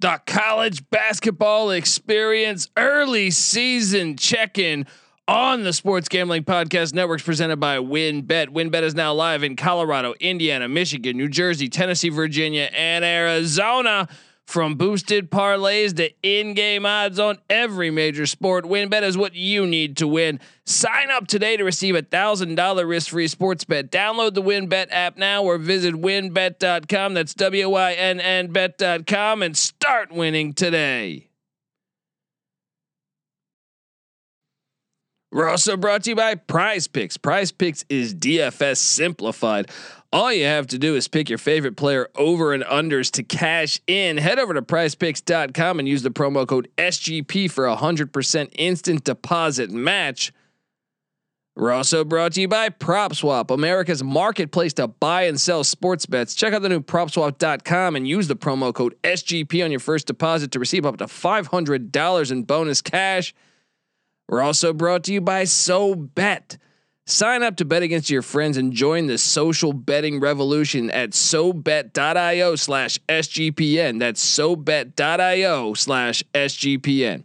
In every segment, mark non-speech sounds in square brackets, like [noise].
the college basketball experience early season check in on the Sports Gambling Podcast Networks presented by WynnBET. WynnBET is now live in Colorado, Indiana, Michigan, New Jersey, Tennessee, Virginia, and Arizona. From boosted parlays to in-game odds on every major sport, WynnBET is what you need to win. Sign up today to receive a thousand dollar risk-free sports bet. Download the WynnBET app now or visit wynnbet.com. That's W-Y-N-N bet.com and start winning today. We're also brought to you by Prize Picks. Prize Picks is DFS simplified. All you have to do is pick your favorite player over and unders to cash in. Head over to prizepicks.com and use the promo code SGP for a 100% instant deposit match. We're also brought to you by PropSwap, America's marketplace to buy and sell sports bets. Check out the new PropSwap.com and use the promo code SGP on your first deposit to receive up to $500 in bonus cash. We're also brought to you by SoBet. Sign up to bet against your friends and join the social betting revolution at SoBet.io slash SGPN. That's SoBet.io slash SGPN.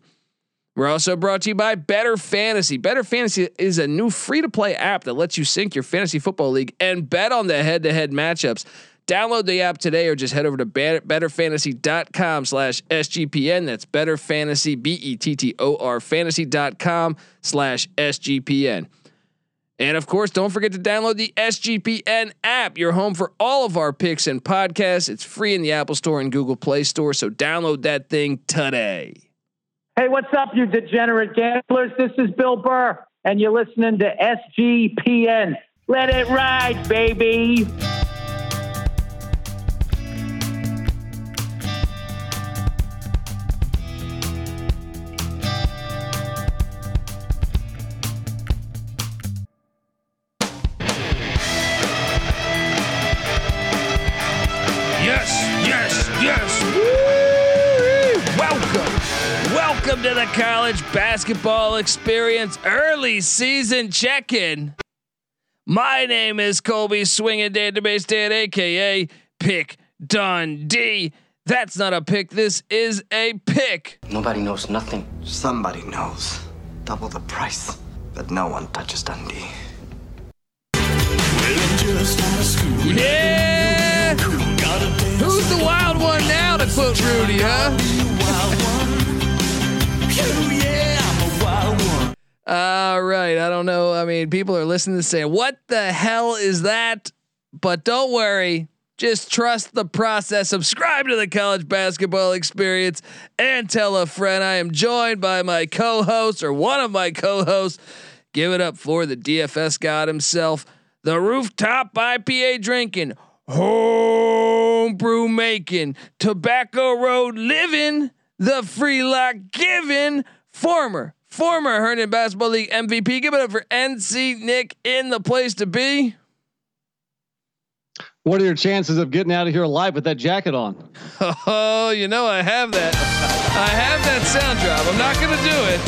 We're also brought to you by Bettor Fantasy. Bettor Fantasy is a new free to play app that lets you sync your fantasy football league and bet on the head to head matchups. Download the app today or just head over to bettorfantasy.com slash SGPN. That's bettor fantasy, B E T T O R fantasy.com slash SGPN. And of course, don't forget to download the SGPN app, your home for all of our picks and podcasts. It's free in the Apple Store and Google Play Store, so download that thing today. Hey, what's up, you degenerate gamblers? This is Bill Burr, and you're listening to SGPN. Let it ride, baby. Welcome. Welcome to the college basketball experience early season check in. My name is Colby Swinging Database Dad, aka Pick Dundee. That's not a pick. This is a pick. Nobody knows nothing. Somebody knows. Double the price. But no one touches Dundee. Yeah. Who's the wild one now? To quote Rudy, huh? All right. I don't know. I mean, people are listening to say, "What the hell is that?" But don't worry. Just trust the process. Subscribe to the college basketball experience and tell a friend. I am joined by my co-host or one of my co-hosts. Give it up for the DFS god himself, the rooftop IPA drinking, homebrew making, tobacco road living, the free lock giving, former former Herndon Basketball League MVP. Give it up for NC Nick in the place to be. What are your chances of getting out of here alive with that jacket on? Oh, you know I have that. I have that sound drop. I'm not gonna do it.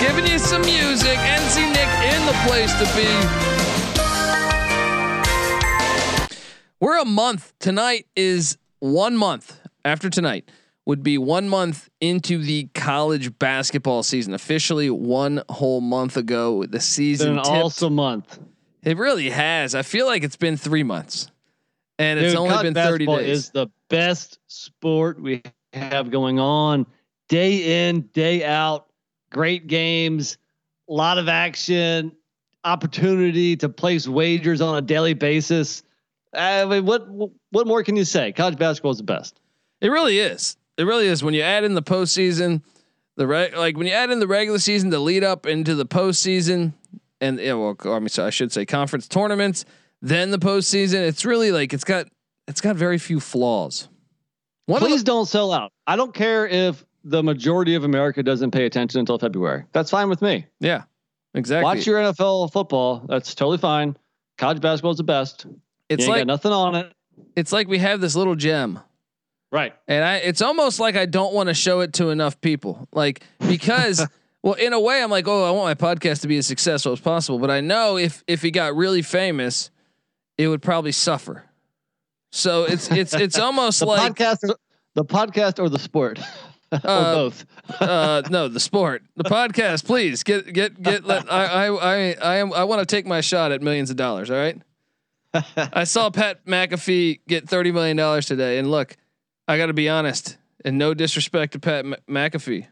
Giving you some music. NC Nick in the place to be. We're a month. Tonight is one month after tonight would be one month into the college basketball season. Officially, one whole month ago, the season. Been an awesome month. It really has. I feel like it's been three months, and it's only been thirty basketball days. Is the best sport we have going on, day in, day out. Great games, a lot of action, opportunity to place wagers on a daily basis. I mean, what what more can you say? College basketball is the best. It really is. It really is. When you add in the postseason, the reg- like when you add in the regular season, the lead up into the postseason, and yeah, well, I mean, so I should say conference tournaments, then the postseason. It's really like it's got it's got very few flaws. One Please the, don't sell out. I don't care if the majority of America doesn't pay attention until February. That's fine with me. yeah, exactly. Watch your NFL football. That's totally fine. College basketball is the best. it's like got nothing on it. it's like we have this little gem Right. And I it's almost like I don't want to show it to enough people. Like because [laughs] well in a way I'm like, "Oh, I want my podcast to be as successful as possible." But I know if if he got really famous, it would probably suffer. So it's it's it's [laughs] almost The like podcast The podcast or the sport? [laughs] or Uh, both. uh, no, the sport, the podcast. Please get get get. Let, I I I I am. I want to take my shot at millions of dollars. All right. I saw Pat McAfee get thirty million dollars today, and look, I got to be honest, and no disrespect to Pat M- McAfee,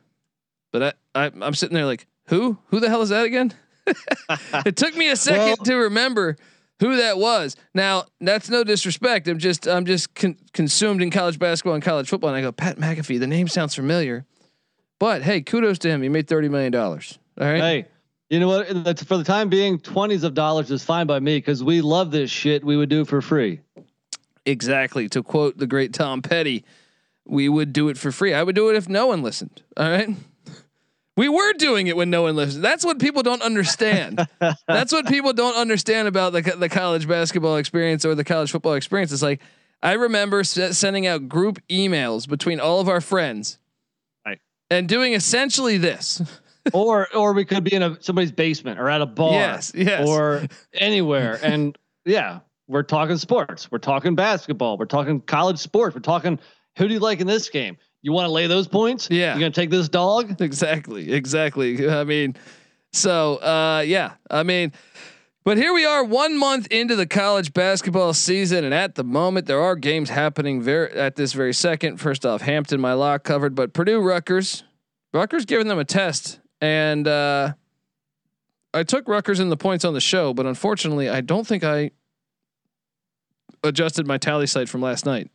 but I, I I'm sitting there like, who who the hell is that again? [laughs] it took me a second Well- to remember who that was. Now that's no disrespect. I'm just I'm just con- consumed in college basketball and college football, and I go Pat McAfee. The name sounds familiar, but hey, kudos to him. He made thirty million dollars. All right. Hey, you know what? That's for the time being, twenties of dollars is fine by me because we love this shit. We would do it for free. Exactly. To quote the great Tom Petty, we would do it for free. I would do it if no one listened. All right. We were doing it when no one listened. That's what people don't understand. [laughs] That's what people don't understand about the the college basketball experience or the college football experience. It's like I remember s- sending out group emails between all of our friends, Right. and doing essentially this. [laughs] or or we could be in a somebody's basement or at a bar. Yes, yes. Or anywhere. and yeah, we're talking sports. We're talking basketball. We're talking college sports. We're talking who do you like in this game? You want to lay those points? Yeah. You're gonna take this dog? exactly exactly i mean so uh yeah i mean but here we are one month into the college basketball season and at the moment there are games happening very at this very second first off hampton my lock covered but purdue Rutgers Rutgers giving them a test and uh i took Rutgers in the points on the show but unfortunately i don't think i adjusted my Tallysight from last night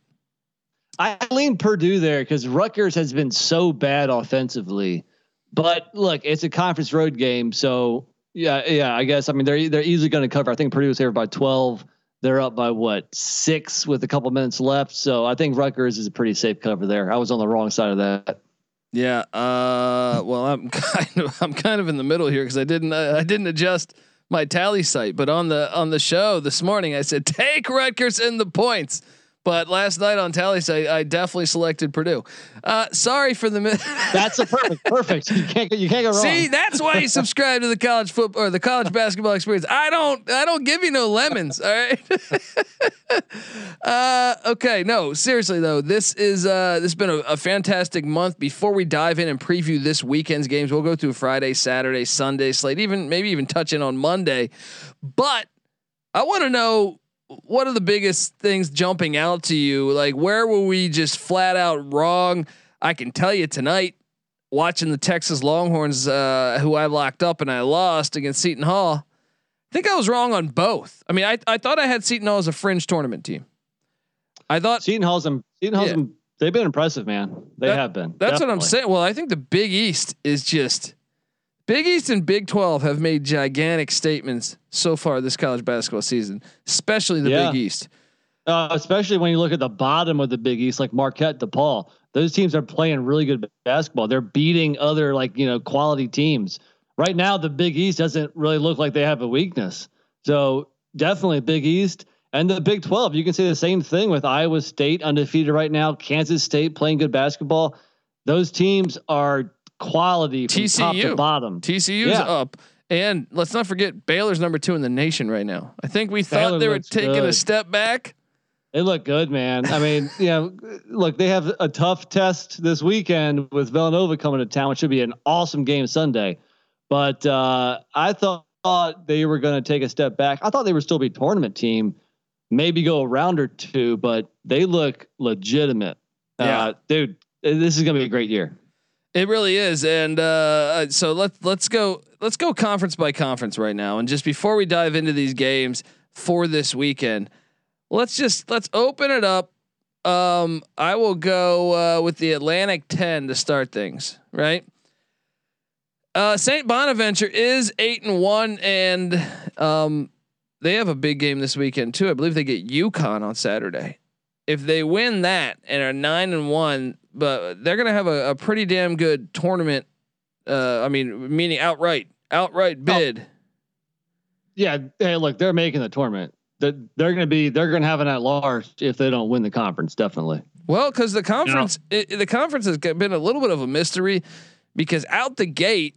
I lean Purdue there because Rutgers has been so bad offensively. But look, it's a conference road game, so yeah, yeah. I guess I mean they're they're easily going to cover. I think Purdue's here by twelve. They're up by what six with a couple minutes left. So I think Rutgers is a pretty safe cover there. I was on the wrong side of that. Yeah. Uh, well, I'm [laughs] kind of I'm kind of in the middle here because I didn't uh, I didn't adjust my Tallysight, but on the on the show this morning I said take Rutgers in the points. But last night on Tallysight I definitely selected Purdue. Uh, sorry for the mi- [laughs] That's a perfect, perfect. You can't go- you can't go wrong. See, that's why you subscribe to the college football or the college basketball experience. I don't I don't give you no lemons, all right? [laughs] uh okay, no, seriously though. This is uh this has been a, a fantastic month. Before we dive in and preview this weekend's games, we'll go through Friday, Saturday, Sunday slate, even maybe even touch in on Monday. But I want to know what are the biggest things jumping out to you? Like where were we just flat out wrong? I can tell you tonight watching the Texas Longhorns, uh, who I locked up and I lost against Seton Hall. I think I was wrong on both. I mean, I, I thought I had Seton Hall as a fringe tournament team. I thought Seton Hall's them. Seton Hall's Yeah. them. They've been impressive, man. They That- have been. that's what I'm saying. Well, I think the Big East is just Big East and Big 12 have made gigantic statements so far this college basketball season, especially the Yeah. Big East. Uh, especially when you look at the bottom of the Big East, like Marquette, DePaul. Those teams are playing really good basketball. They're beating other like you know quality teams. Right now, the Big East doesn't really look like they have a weakness. So definitely Big East and the Big Twelve. You can say the same thing with Iowa State undefeated right now. Kansas State playing good basketball. Those teams are quality from top TCU. to bottom. TCU's Yeah. up. And let's not forget Baylor's number two in the nation right now. I think we thought Baylor they were taking a step back. They look good, man. I mean, [laughs] you know, look, they have a tough test this weekend with Villanova coming to town, which should be an awesome game Sunday. But uh, I thought they were going to take a step back. I thought they would still be tournament team, maybe go a round or two, but they look legitimate. Yeah. Uh, dude, this is going to be a great year. It really is, and uh, so let's let's go let's go conference by conference right now. And just before we dive into these games for this weekend, let's just let's open it up. Um, I will go uh, with the Atlantic Ten to start things. Right. Uh, Saint Bonaventure is eight and one, and um, they have a big game this weekend too. I believe they get UConn on Saturday. If they win that and are nine and one, but they're gonna have a, a pretty damn good tournament. Uh, I mean, meaning outright, outright bid. Yeah. Hey, look, they're making the tournament. They're, they're going to be, they're going to have an at large if they don't win the conference, definitely. Well, because the conference, it, the conference has been a little bit of a mystery, because out the gate,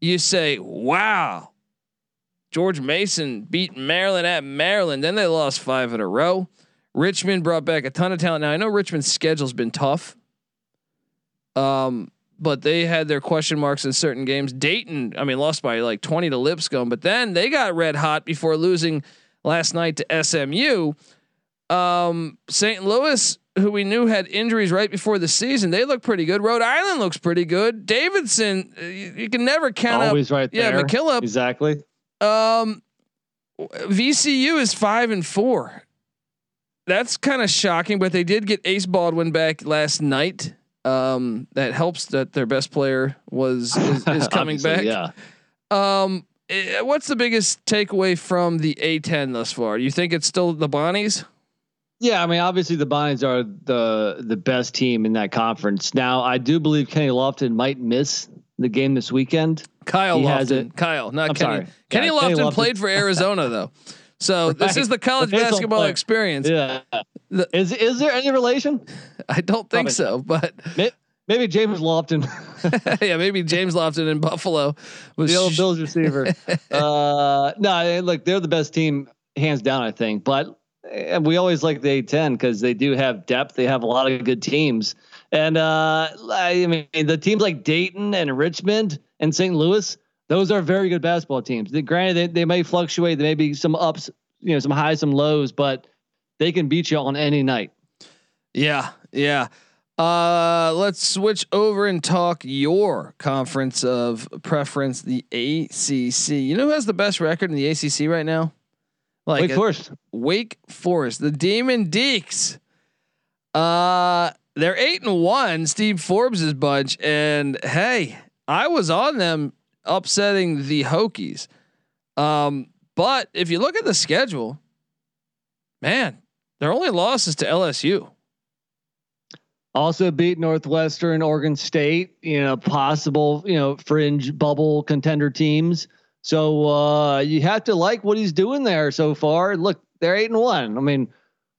you say, "Wow, George Mason beat Maryland at Maryland." Then they lost five in a row. Richmond brought back a ton of talent. Now I know Richmond's schedule's been tough. Um, but they had their question marks in certain games. Dayton, I mean, lost by like 20 to Lipscomb, but then they got red hot before losing last night to SMU. Um, St. Louis, who we knew had injuries right before the season, they look pretty good. Rhode Island looks pretty good. Davidson, uh, you, you can never count Always out. right yeah, there. McKillop. Exactly. Um, VCU is five and four. That's kind of shocking, but they did get Ace Baldwin back last night. Um, that helps that their best player was is, is [laughs] coming back. Yeah. Um, eh, what's the biggest takeaway from the A10 thus far? Do you think it's still the Bonnies? Yeah, I mean, obviously the Bonnies are the the best team in that conference. Now, I do believe Kenny Lofton might miss the game this weekend. Kyle He Lofton. Kyle, not I'm Kenny. sorry. Kenny, Yeah, Lofton Kenny Lofton. played for Arizona though. [laughs] So this is the college on basketball play. experience. Yeah. The- is is there any relation? I don't think Probably so, but May- Maybe James Lofton, [laughs] [laughs] yeah, maybe James Lofton in Buffalo was the old sh- Bills receiver. [laughs] uh, no, look, they're the best team hands down, I think. But we always like the A10 because they do have depth. They have a lot of good teams, and uh, I mean the teams like Dayton and Richmond and St. Louis. Those are very good basketball teams. They, granted, they, they may fluctuate. There may be some ups, you know, some highs, some lows, but they can beat you on any night. Yeah, yeah. Uh, let's switch over and talk your conference of preference, the ACC. You know who has the best record in the ACC right now? Like Wake Forest. Wake Forest, the Demon Deacs. Uh, they're eight and one. Steve Forbes' bunch, and hey, I was on them upsetting the Hokies. Um, but if you look at the schedule, man, their only loss is to LSU. Also beat Northwestern, Oregon State, you know, possible, you know, fringe bubble contender teams. So uh you have to like what he's doing there so far. Look, they're eight and one. I mean,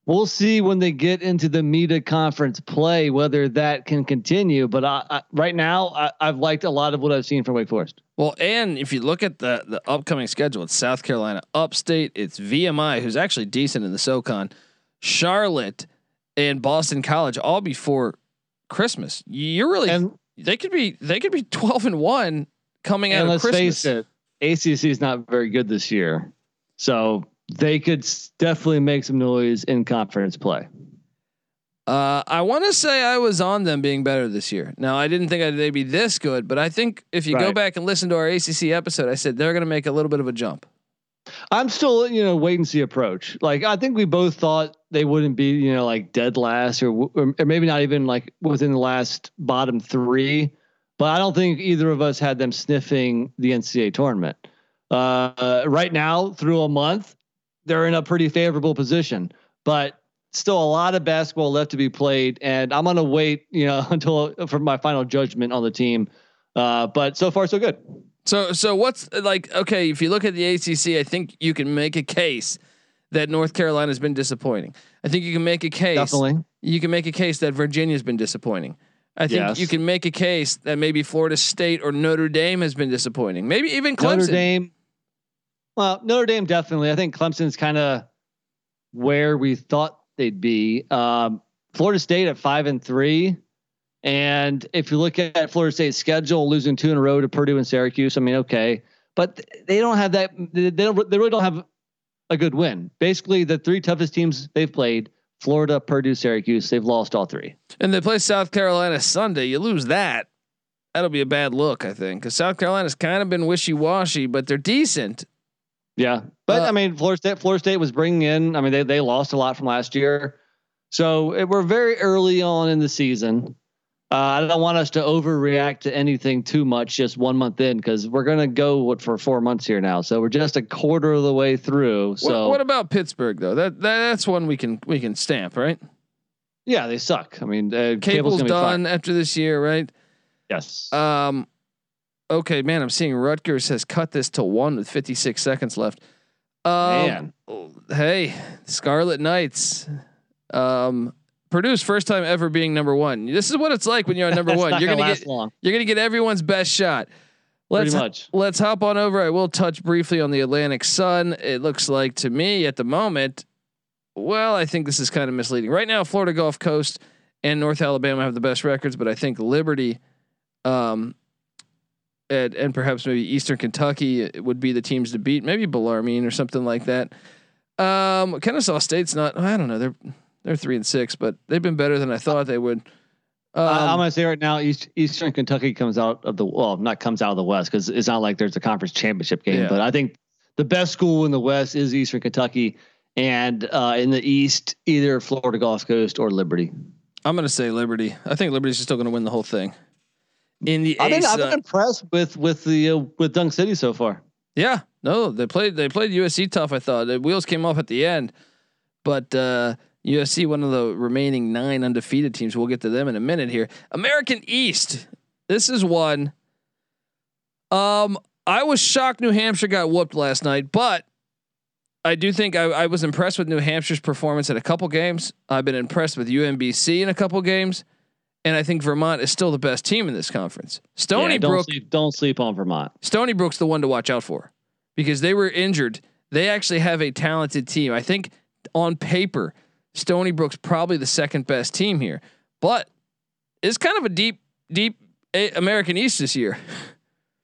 we'll see when they get into the META conference play whether that can continue. But I, I, right now, I, I've liked a lot of what I've seen from Wake Forest. Well, and if you look at the the upcoming schedule, it's South Carolina, Upstate, it's VMI, who's actually decent in the SoCon, Charlotte, and Boston College, all before Christmas. You're really And they could be they could be twelve and one coming out and of let's Christmas. face it, ACC is not very good this year, so they could definitely make some noise in conference play. Uh, I want to say I was on them being better this year. Now I didn't think they'd be this good, but I think if you go back and listen to our ACC episode, I said they're going to make a little bit of a jump. I'm still, you know, wait and see approach. Like I think we both thought they wouldn't be, you know, like dead last or, or or maybe not even like within the last bottom three. But I don't think either of us had them sniffing the NCAA tournament. Uh, right now, through a month, they're in a pretty favorable position. But still, a lot of basketball left to be played, and I'm gonna wait, you know, [laughs] until for my final judgment on the team. Uh, but so far, so good. So so what's like okay, if you look at the ACC, I think you can make a case that North Carolina's been disappointing. I think you can make a case Definitely. you can make a case that Virginia's been disappointing. I think Yes. you can make a case that maybe Florida State or Notre Dame has been disappointing. Maybe even Clemson. Notre Dame. Well, Notre Dame definitely. I think Clemson's kind of where we thought they'd be. Um, Florida State at five and three, and if you look at Florida State's schedule, losing two in a row to Purdue and Syracuse, I mean, okay, but they don't have that. They don't. They really don't have a good win. Basically, the three toughest teams they've played: Florida, Purdue, Syracuse. They've lost all three. And they play South Carolina Sunday. You lose that. That'll be a bad look, I think, because South Carolina's kind of been wishy washy, but they're decent. Yeah, but Uh, I mean, Florida State, Florida State was bringing in. I mean, they they lost a lot from last year, so it, we're very early on in the season. Uh, I don't want us to overreact to anything too much just one month in because we're gonna go what for four months here now. So we're just a quarter of the way through. So what, about Pittsburgh though? That, that that's one we can we can stamp, right? yeah, they suck. I mean, uh, Capel's Capel's gonna be done after this year, right? Yes. Um, okay, man, I'm seeing Rutgers has cut this to one with 56 seconds left. Um, Man. hey, Scarlet Knights. Um, Purdue's first time ever being number one. This is what it's like when you're on number [laughs] one. You're gonna get long. you're gonna get everyone's best shot. Let's much. let's hop on over. I will touch briefly on the Atlantic Sun. It looks like to me at the moment, well, I think this is kind of misleading. Right now, Florida Gulf Coast and North Alabama have the best records, but I think Liberty, um, and, and perhaps maybe Eastern Kentucky would be the teams to beat. Maybe Bellarmine or something like that. Um, Kennesaw State's not. I don't know. They're they're three and six, but they've been better than I thought they would. Um, I, am Um, gonna say right now, East, Eastern Kentucky comes out of the well, not comes out of the West because it's not like there's a conference championship game. Yeah. But I think the best school in the West is Eastern Kentucky, and uh, in the East, either Florida Gulf Coast or Liberty. I'm going to say Liberty. I think Liberty's still going to win the whole thing. In the I've been, I've been impressed with with the uh, with Dunk City so far. Yeah, no, they played they played USC tough. I thought the wheels came off at the end, but uh, USC one of the remaining nine undefeated teams. We'll get to them in a minute here. American East. This is one. Um, I was shocked New Hampshire got whooped last night, but I do think I, I was impressed with New Hampshire's performance in a couple games. I've been impressed with UMBC in a couple games, and I think Vermont is still the best team in this conference. Stony Yeah, don't Brook sleep, don't sleep on Vermont. Stony Brook's the one to watch out for because they were injured. They actually have a talented team. I think on paper, Stony Brook's probably the second best team here, but it's kind of a deep, deep American East this year. [laughs]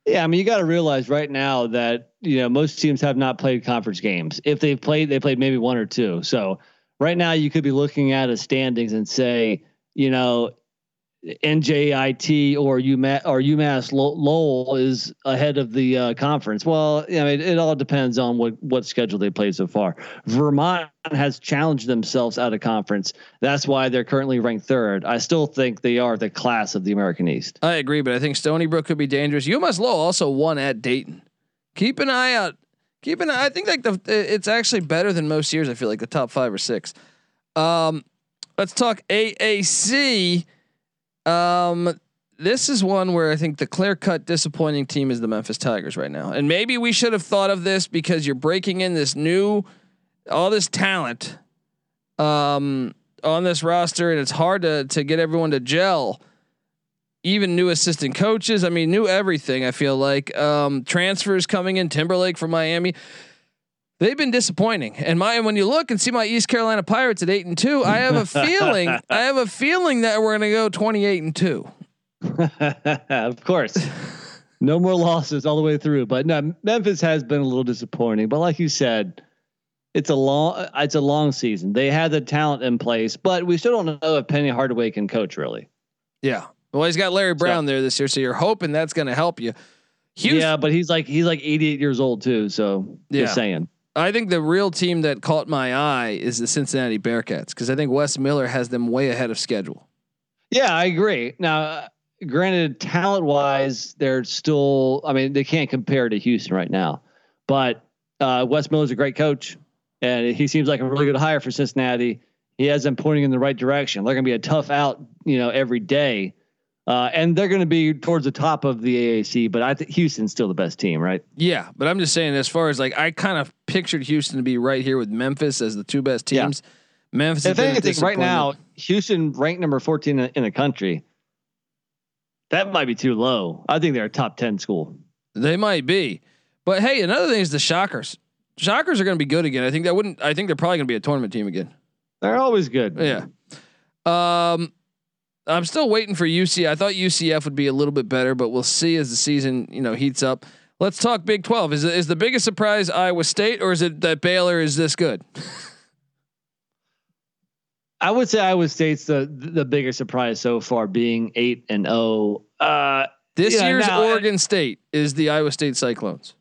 Yeah, I mean, you got to realize right now that you know most teams have not played conference games. If they've played, they played maybe one or two. So right now, you could be looking at a standings and say, you know, NJIT or UMass or UMass Lowell is ahead of the uh, conference. Well, know, it, it all depends on what what schedule they played so far. Vermont has challenged themselves out of conference. That's why they're currently ranked third. I still think they are the class of the American East. I agree, but I think Stony Brook could be dangerous. UMass Lowell also won at Dayton. Keep an eye out. Keep an eye. I think like the it's actually better than most years. I feel like the top five or six. Um, let's talk AAC. Um, this is one where I think the clear cut disappointing team is the Memphis Tigers right now. And maybe we should have thought of this because you're breaking in this new, all this talent, um, on this roster, and it's hard to to get everyone to gel. Even new assistant coaches. I mean, new everything. I feel like um, transfers coming in. Timberlake from Miami. They've been disappointing. And my when you look and see my East Carolina Pirates at eight and two, I have a feeling [laughs] I have a feeling that we're gonna go twenty eight and two. [laughs] of course. No more losses all the way through, but no, Memphis has been a little disappointing. But like you said, it's a long it's a long season. They had the talent in place, but we still don't know if Penny Hardaway can coach really. Yeah. Well, he's got Larry Brown there this year, so you're hoping that's gonna help you. Houston, Yeah, but he's like he's like 88 years old too. So Yeah. just saying. I think the real team that caught my eye is the Cincinnati Bearcats because I think Wes Miller has them way ahead of schedule. Yeah, I agree. Now, uh, granted, talent wise, they're still. I mean, they can't compare to Houston right now, but uh, Wes Miller's a great coach, and he seems like a really good hire for Cincinnati. He has them pointing in the right direction. They're going to be a tough out, you know, every day, uh, and they're going to be towards the top of the AAC. But I think Houston's still the best team, right? Yeah, but I'm just saying, as far as like, I kind of pictured Houston to be right here with Memphis as the two best Yeah. teams. Memphis, has If anything, right now. Houston ranked number 14 in, in the country. That might be too low. I think they're a top 10 school. they might be. But hey, another thing is the Shockers. Shockers are going to be good again. I think that wouldn't. I think they're probably going to be a tournament team again. They're always good. Yeah. Um, I'm still waiting for UC. I thought UCF would be a little bit better, but we'll see as the season you know heats up. Let's talk Big 12. Is is the biggest surprise Iowa State, or is it that Baylor is this good? I would say Iowa State's the the biggest surprise so far, being eight and zero. Uh, This Yeah, year's now, Oregon State is the Iowa State Cyclones.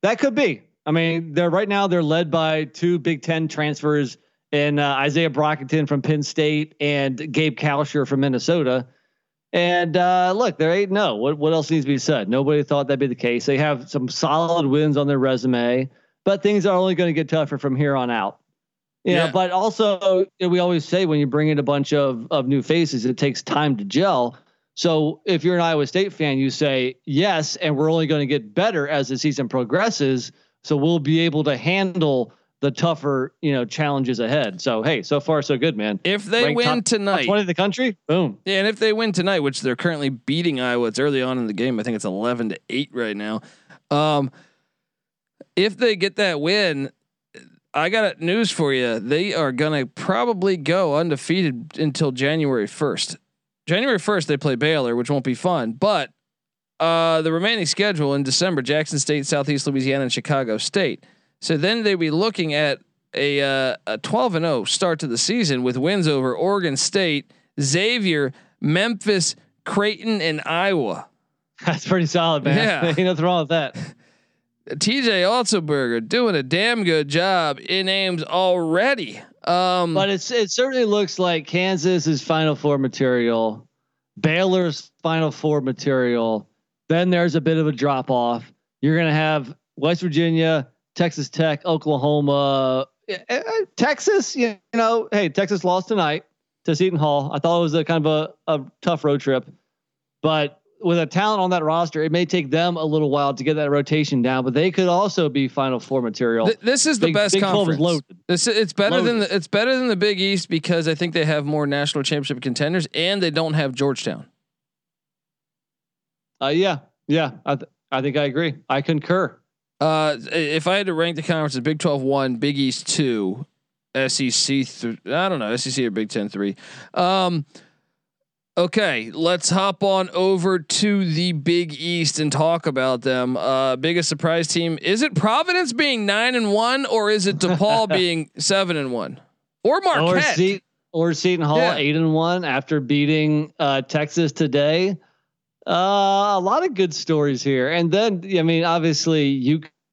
that could be. I mean, they're right now they're led by two Big Ten transfers in uh, Isaiah Brockington from Penn State and Gabe Kalscheur from Minnesota. And uh, look, they're eight. No, what what else needs to be said? Nobody thought that'd be the case. They have some solid wins on their resume, but things are only going to get tougher from here on out. You know, Yeah. but also you know, we always say when you bring in a bunch of of new faces, it takes time to gel. So if you're an Iowa State fan, you say yes, and we're only going to get better as the season progresses. So we'll be able to handle the tougher, you know, challenges ahead. So hey, so far so good, man. If they Ranked win top- Top tonight, twenty in the country, boom. yeah, and if they win tonight, which they're currently beating Iowa, it's early on in the game. I think it's eleven to eight right now. Um, if they get that win, I got news for you. They are gonna probably go undefeated until January first. January first, they play Baylor, which won't be fun. But uh, the remaining schedule in December: Jackson State, Southeast Louisiana, and Chicago State. So then they'd be looking at a uh, a 12 and 0 start to the season with wins over Oregon State, Xavier, Memphis, Creighton, and Iowa. [laughs] That's pretty solid, man. Yeah. [laughs] Ain't nothing wrong with that. [laughs] TJ Otzelberger doing a damn good job in Ames already. Um, But it's it certainly looks like Kansas is Final Four material, Baylor's Final Four material. Then there's a bit of a drop off. You're gonna have West Virginia, Texas Tech, Oklahoma, eh, eh, eh, Texas. You know, hey, Texas lost tonight to Seton Hall. I thought it was a kind of a, a tough road trip, but with a talent on that roster, it may take them a little while to get that rotation down. But they could also be Final Four material. th- this is the Big- best Big conference. loaded. This it's better than the, it's better than the Big East because I think they have more national championship contenders and they don't have Georgetown. Uh, yeah, yeah. I th- I think I agree. I concur. Uh, if I had to rank the conferences, Big 12 one, Big East two, SEC th- I don't know SEC or Big Ten three. Um, okay, let's hop on over to the Big East and talk about them. Uh, biggest surprise team is it Providence being nine and one, or is it DePaul [laughs] being seven and one, or Or Marquette? Seton, or Seton Hall Yeah. eight and one after beating uh, Texas today. Uh, a lot of good stories here, and then I mean, obviously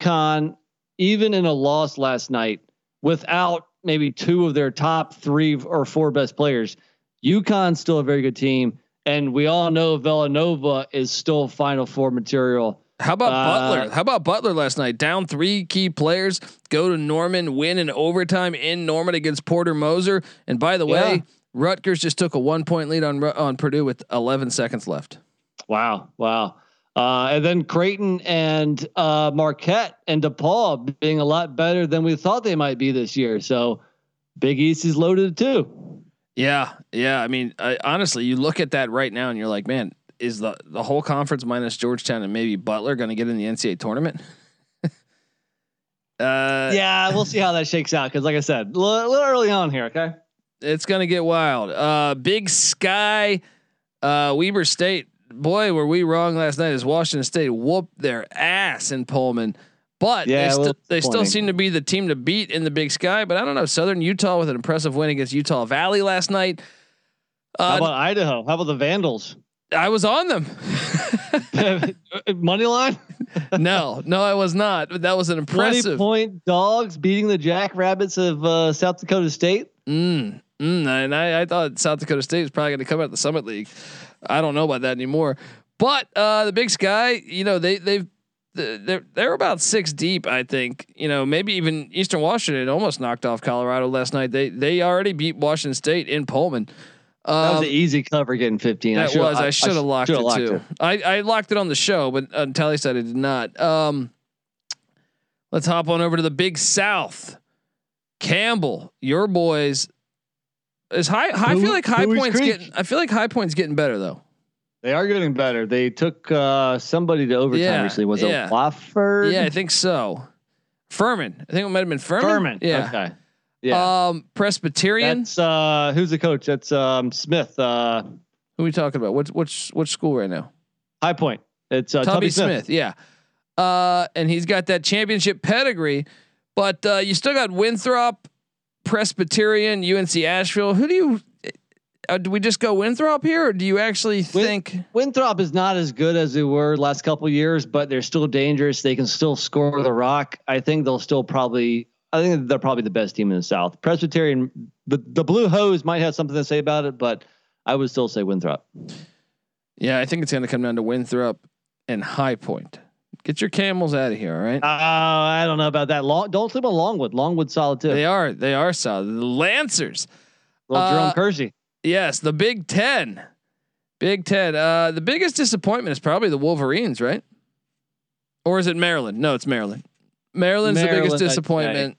UConn, even in a loss last night, without maybe two of their top three or four best players, UConn's still a very good team, and we all know Villanova is still Final Four material. How about Uh, Butler? How about Butler last night? Down three key players, go to Norman, win in overtime in Norman against Porter Moser. And by the Yeah. way, Rutgers just took a one point lead on on Purdue with 11 seconds left. Wow, wow. Uh, and then Creighton and uh, Marquette and DePaul being a lot better than we thought they might be this year. So Big East is loaded too. Yeah, yeah. I mean, I, honestly, you look at that right now and you're like, man, is the the whole conference minus Georgetown and maybe Butler going to get in the NCAA tournament? [laughs] uh, yeah, we'll see how that shakes out. Because like I said, a little, little early on here. Okay. it's gonna get wild. Uh, Big Sky, uh, Weber State. Boy, were we wrong last night? As Washington State whooped their ass in Pullman, but Yeah, they, still they still seem to be the team to beat in the Big Sky. But I don't know. Southern Utah with an impressive win against Utah Valley last night. How Uh, about Idaho? How about the Vandals? I was on them. [laughs] Money line. [laughs] no, no, I was not. But that was an impressive. point dogs beating the Jackrabbits of uh, South Dakota State. Mm, mm, and I, I thought South Dakota State was probably going to come out of the Summit League. I don't know about that anymore. But uh, the Big Sky, you know, they they've they're they're about six deep. I think you know maybe even Eastern Washington almost knocked off Colorado last night. They they already beat Washington State in Pullman. That was Um, an easy cover getting 15. that should've- was I should have locked it should've too. I, I locked it on the show, but on Tallysight I did not. Um, let's hop on over to the Big South. Campbell, your boys is high. I feel like High Bowie's Point's Creek. getting. I feel like High Point's getting better though. They are getting better. They took uh, somebody to overtime Yeah, recently. Was yeah. it Wofford? Yeah, I think so. Furman. I think it might have been Furman. Furman. Yeah. Okay. Yeah. Um, Presbyterian. That's uh, who's the coach? That's um, Smith. Uh, Who are we talking about? Which which which school right now? High Point. It's uh, Tubby Tubby Smith. Smith. Yeah. Uh, and he's got that championship pedigree, but uh, you still got Winthrop, Presbyterian, UNC Asheville. Who do you? Uh, do we just go Winthrop here, or do you actually think? Winthrop is not as good as they were last couple years, but they're still dangerous. They can still score the rock. I think they'll still probably. I think they're probably the best team in the South. Presbyterian, the the Blue Hose might have something to say about it, but I would still say Winthrop. Yeah, I think it's going to come down to Winthrop and High Point. Get your camels out of here, all right? Uh, I don't know about that. Long, don't sleep on Longwood. Longwood solid too. They are. They are solid. The Lancers. Little uh, Jerome Kersey. Yes, the Big Ten. Big Ten. Uh, the biggest disappointment is probably the Wolverines, right? Or is it Maryland? No, it's Maryland. Maryland's the Maryland, biggest I'd disappointment.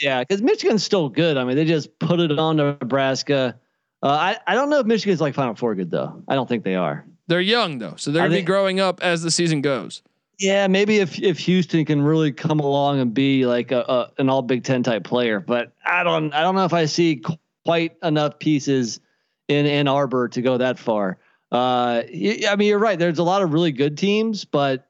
Yeah, because Michigan's still good. I mean, they just put it on Nebraska. Uh, I I don't know if Michigan's like Final Four good though. I don't think they are. They're young though, so they're gonna be growing up as the season goes. Yeah, maybe if if Houstan can really come along and be like a, a an all Big Ten type player, but I don't I don't know if I see quite enough pieces in Ann Arbor to go that far. Uh, I mean, you're right. There's a lot of really good teams, but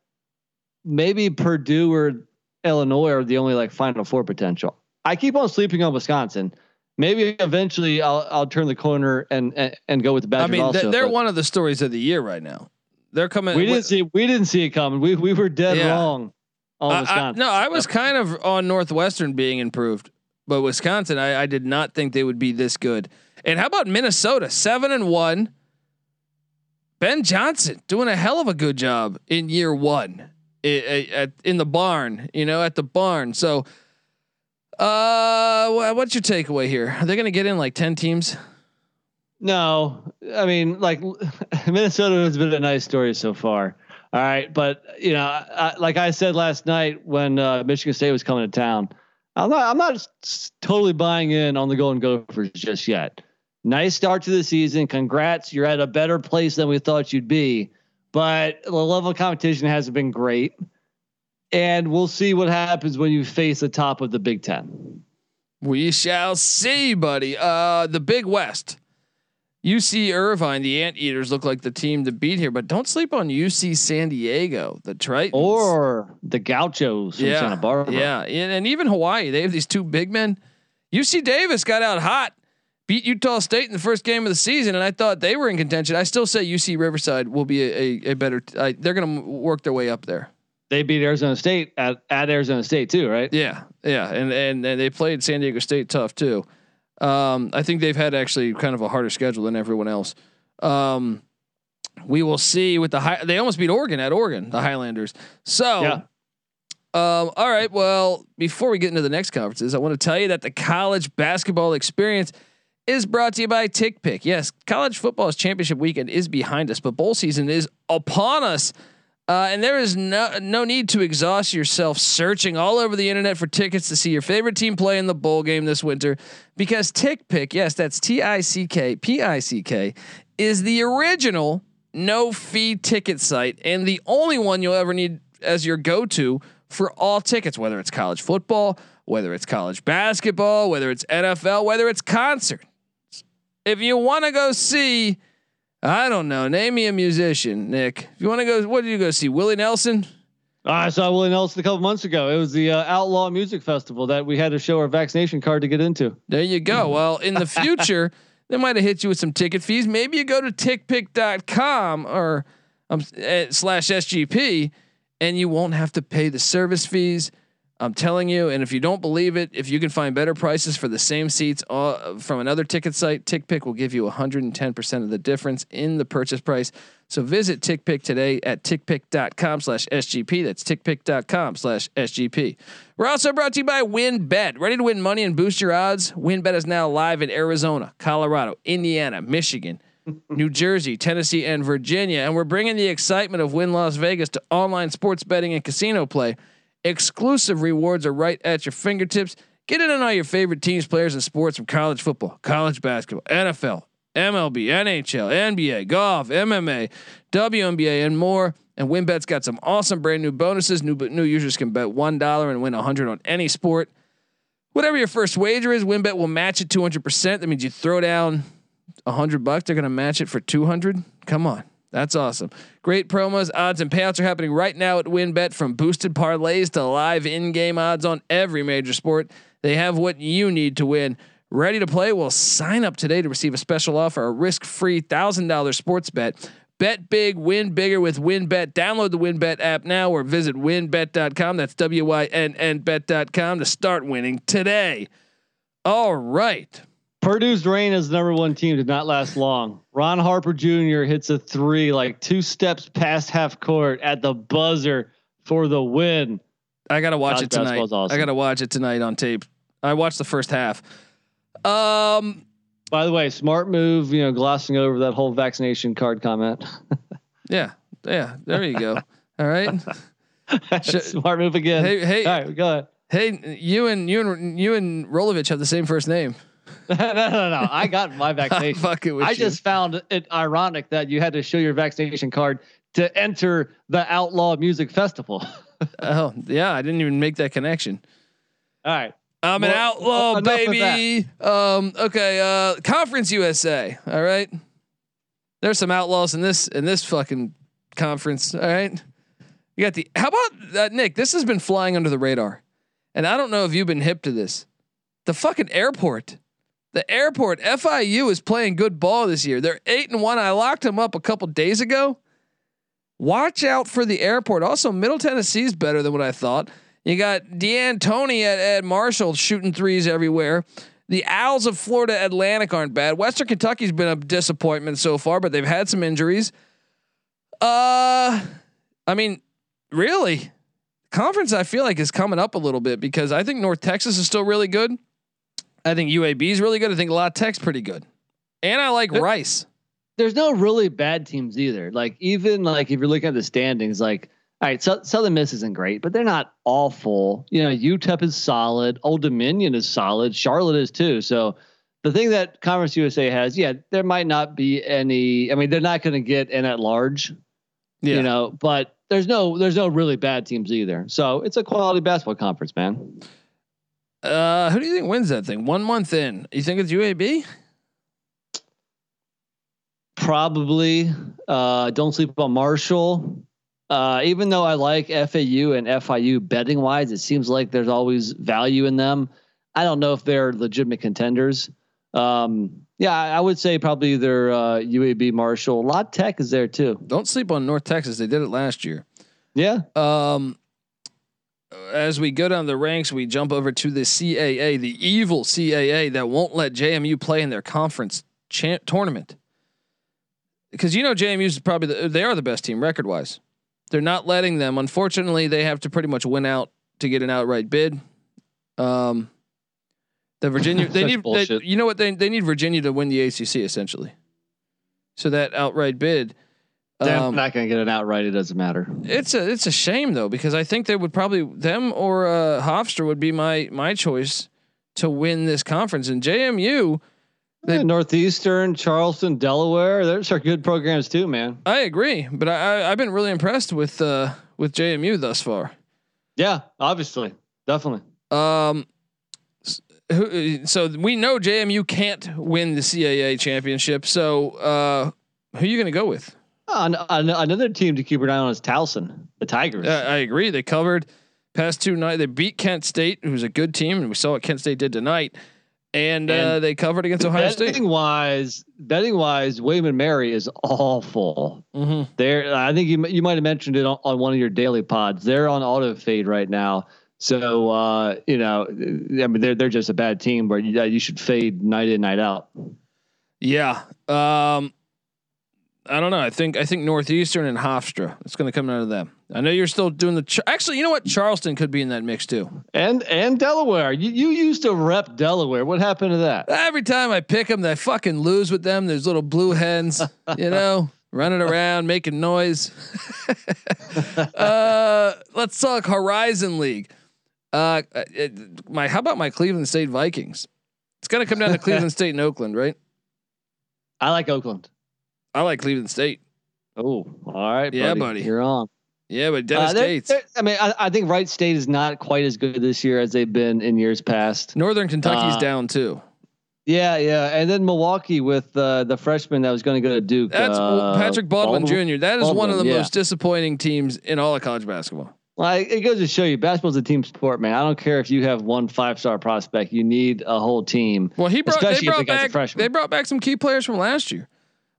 maybe Purdue or Illinois are the only like Final Four potential. I keep on sleeping on Wisconsin. Maybe eventually I'll I'll turn the corner and and, and go with the Badgers. I mean, also, they're one of the stories of the year right now. They're coming. We didn't see we didn't see it coming. We we were dead yeah. wrong on Wisconsin. I, no, I was kind of on Northwestern being improved, but Wisconsin, I, I did not think they would be this good. And how about Minnesota, seven and one? Ben Johnson doing a hell of a good job in year one in the barn, you know, at the barn. So, uh, what's your takeaway here? Are they going to get in like 10 teams? No, I mean, like [laughs] Minnesota has been a nice story so far. All right. But, you know, I, like I said last night when uh, Michigan State was coming to town, I'm not, I'm not totally buying in on the Golden Gophers just yet. Nice start to the season. Congrats. You're at a better place than we thought you'd be but the level of competition hasn't been great. And we'll see what happens when you face the top of the Big Ten. We shall see, buddy. Uh, the Big West. UC Irvine, the Anteaters look like the team to beat here, but don't sleep on UC San Diego, the Tritons, or the Gauchos from yeah, Santa Barbara. Yeah, and, and even Hawaii. They have these two big men. UC Davis got out hot beat Utah State in the first game of the season, and I thought they were in contention. I still say UC Riverside will be a, a, a better. Uh, they're going to work their way up there. They beat Arizona State at, at Arizona State too, right? Yeah, yeah, and and and they played San Diego State tough too. Um, I think they've had actually kind of a harder schedule than everyone else. Um, we will see with the high. They almost beat Oregon at Oregon, the Highlanders. So. Yeah. Um, all right. Well, before we get into the next conferences, I want to tell you that the college basketball experience is brought to you by TickPick. Yes, college football's championship weekend is behind us, but bowl season is upon us. Uh, and there is no no need to exhaust yourself searching all over the internet for tickets to see your favorite team play in the bowl game this winter, because TickPick, yes, that's T I C K P I C K, is the original no fee ticket site and the only one you'll ever need as your go to for all tickets, whether it's college football, whether it's college basketball, whether it's NFL, whether it's concert. If you want to go see, I don't know, name me a musician, Nick. If you want to go, what did you go see? Willie Nelson. I saw Willie Nelson a couple months ago. It was the uh, Outlaw Music Festival that we had to show our vaccination card to get into. There you go. Well, in the future, [laughs] they might have hit you with some ticket fees. Maybe you go to tickpick.com or um, uh, slash SGP and you won't have to pay the service fees. I'm telling you, and if you don't believe it, if you can find better prices for the same seats uh, from another ticket site, TickPick will give you 110% of the difference in the purchase price. So visit TickPick today at tickpick.com slash SGP. That's tickpick.com slash SGP. We're also brought to you by WynnBET. Ready to win money and boost your odds? WynnBET is now live in Arizona, Colorado, Indiana, Michigan, [laughs] New Jersey, Tennessee, and Virginia. And we're bringing the excitement of Wynn Las Vegas to online sports betting and casino play. Exclusive rewards are right at your fingertips. Get in on all your favorite teams, players, and sports from college football, college basketball, NFL, MLB, NHL, NBA, golf, MMA, WNBA, and more. And WynnBET's got some awesome brand new bonuses. New new users can bet one dollar and win a hundred on any sport. Whatever your first wager is, WynnBET will match it two hundred percent. That means you throw down a hundred bucks, they're gonna match it for two hundred. Come on, that's awesome. Great promos, odds, and payouts are happening right now at WynnBET from boosted parlays to live in game odds on every major sport. They have what you need to win. Ready to play? Well, sign up today to receive a special offer a risk free $1,000 sports bet. Bet big, win bigger with WynnBET. Download the WynnBET app now or visit wynnbet.com. That's W Y N N bet.com to start winning today. All right. Purdue's reign as number one team did not last long. Ron Harper Jr. hits a three like two steps past half court at the buzzer for the win. I gotta watch it tonight. Awesome. I gotta watch it tonight on tape. I watched the first half. Um. By the way, smart move. You know, glossing over that whole vaccination card comment. [laughs] yeah, yeah. There you go. [laughs] All right. [laughs] smart move again. Hey, hey. All right, go ahead. Hey, you and you and you and Rolovich have the same first name. [laughs] no, no, no. I got my [laughs] vaccination. Fuck it I you. just found it ironic that you had to show your vaccination card to enter the Outlaw Music Festival. [laughs] oh yeah, I didn't even make that connection. All right. I'm an outlaw, baby. Um, okay, uh, Conference USA. All right. There's some outlaws in this in this fucking conference. All right. You got the. How about uh, Nick? This has been flying under the radar, and I don't know if you've been hip to this. The fucking airport. The airport. FIU is playing good ball this year. They're eight and one. I locked them up a couple days ago. Watch out for the airport. Also, Middle Tennessee's better than what I thought. You got D'Antoni at, at Marshall shooting threes everywhere. The Owls of Florida Atlantic aren't bad. Western Kentucky's been a disappointment so far, but they've had some injuries. Uh, I mean, really, conference I feel like is coming up a little bit because I think North Texas is still really good. I think UAB is really good. I think La Tech's pretty good, and I like But- Rice. There's no really bad teams either. Like even like if you're looking at the standings, like all right, so, Southern Miss isn't great, but they're not awful. You know, UTEP is solid. Old Dominion is solid. Charlotte is too. So the thing that Conference USA has, yeah, there might not be any. I mean, they're not going to get in at large. Yeah. You know, but there's no there's no really bad teams either. So it's a quality basketball conference, man. Uh, who do you think wins that thing? One month in, you think it's UAB? Probably. Uh, don't sleep on Marshall. Uh, even though I like FAU and FIU betting wise, it seems like there's always value in them. I don't know if they're legitimate contenders. Um, yeah, I would say probably either uh, UAB, Marshall. A La Tech is there too. Don't sleep on North Texas. They did it last year. Yeah. Um, as we go down the ranks, we jump over to the CAA, the evil CAA that won't let JMU play in their conference cha- tournament. Because you know JMU is probably the, they are the best team record wise. They're not letting them. Unfortunately, they have to pretty much win out to get an outright bid. Um, the Virginia [laughs] they need they, you know what they they need Virginia to win the ACC essentially. So that outright bid. They're um, not going to get it outright. It doesn't matter. it's a it's a shame though because I think they would probably them or uh, Hofstra would be my my choice to win this conference and JMU. They- Yeah, Northeastern, Charleston, Delaware. Those are good programs too, man. I agree, but I, I I've been really impressed with uh with JMU thus far. Yeah, obviously, definitely. Um, s- so we know JMU can't win the CAA championship. So uh, who are you going to go with? An- an- another team to keep an eye on is Towson, the Tigers. Uh, I agree. They covered past two night. They beat Kent State, who's a good team, and we saw what Kent State did tonight. And, uh, they covered against Ohio State. betting wise, betting wise, William and Mary is awful. Mm-hmm. They're, I think you you might have mentioned it on, on one of your daily pods. They're on auto fade right now. So uh, you know, I mean, they're they're just a bad team, but you, you should fade night in, night out. Yeah. Um, I don't know. I think I think Northeastern and Hofstra. It's going to come out of them. I know you're still doing the. Ch- Actually, you know what? Charleston could be in that mix too. And and Delaware, you you used to rep Delaware. What happened to that? Every time I pick them, they fucking lose with them. There's little blue hens, [laughs] you know, running around making noise. [laughs] uh, let's talk Horizon League. Uh, it, my how about my Cleveland State Vikings? It's going to come down to Cleveland [laughs] State and Oakland, right? I like Oakland. I like Cleveland State. Oh, all right, Yeah, buddy. buddy. You're on. Yeah, but Dennis Uh, they're- Gates, they're- I mean, I, I think Wright State is not quite as good this year as they've been in years past. Northern Kentucky's uh, down too. Yeah, yeah, and then Milwaukee with uh, the freshman that was going to go to Duke. That's uh, Patrick Baldwin, Jr. That is one of the yeah. most disappointing teams in all of college basketball. Like it goes to show you, basketball's a team sport, man. I don't care if you have one five star prospect; you need a whole team. Well, he brought they Especially if the brought a back freshman. they brought back some key players from last year.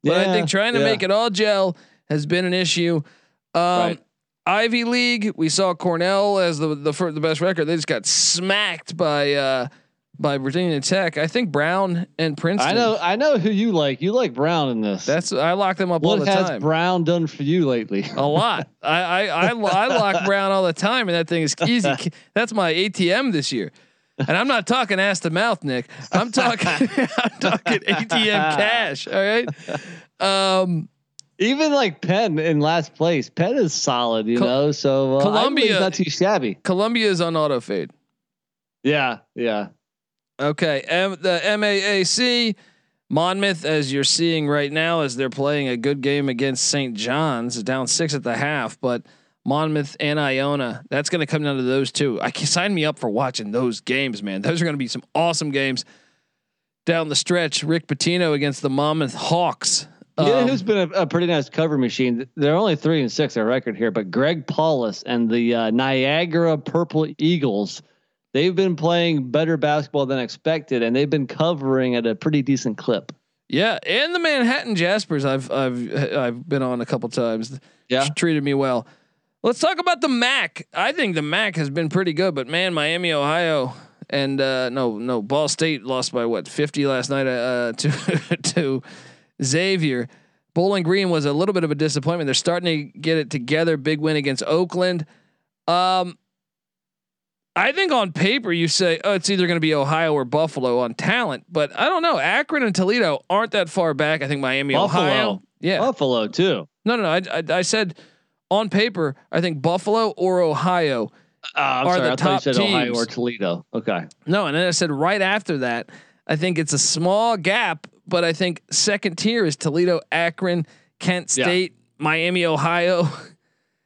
But I think trying to yeah. make it all gel has been an issue. Um, Right. Ivy League, we saw Cornell as the the the best record. They just got smacked by uh, by Virginia Tech. I think Brown and Princeton. I know, I know who you like. You like Brown in this. That's I lock them up all what the has time. Brown done for you lately? A lot. [laughs] I I I, I lock Brown all the time, and that thing is [laughs] easy. That's my ATM this year. And I'm not talking ass to mouth, Nick. I'm talking [laughs] I'm talking ATM cash. All right. Um, Even like Penn in last place. Penn is solid, you Col- know. So uh, Columbia- not too shabby. Columbia is on auto fade. Yeah, yeah. Okay. M- the MAAC. Monmouth, as you're seeing right now, as they're playing a good game against St. John's, down six at the half, but Monmouth and Iona, that's going to come down to those two. I can sign me up for watching those games, man. Those are going to be some awesome games down the stretch. Rick Pitino against the Monmouth Hawks. Yeah, um, who's been a, a, pretty nice cover machine. They're only three and six, our record here, but Greg Paulus and the uh, Niagara Purple Eagles they've been playing better basketball than expected, and they've been covering at a pretty decent clip. Yeah, and the Manhattan Jaspers, I've I've I've been on a couple times. Yeah, treated me well. Let's talk about the MAC. I think the MAC has been pretty good, but man, Miami, Ohio, and uh, no, no, Ball State lost by what fifty last night uh, [laughs] to to Xavier. Bowling Green was a little bit of a disappointment. They're starting to get it together. Big win against Oakland. Um, I think on paper you say, oh, it's either going to be Ohio or Buffalo on talent, but I don't know. Akron and Toledo aren't that far back. I think Miami, Buffalo. Ohio, yeah, Buffalo too. No, no, no. I, I, I said on paper, I think Buffalo or Ohio uh, are sorry, the I top teams. Ohio or Toledo. Okay. No, and then I said right after that, I think it's a small gap, but I think second tier is Toledo, Akron, Kent State, yeah. Miami, Ohio. [laughs]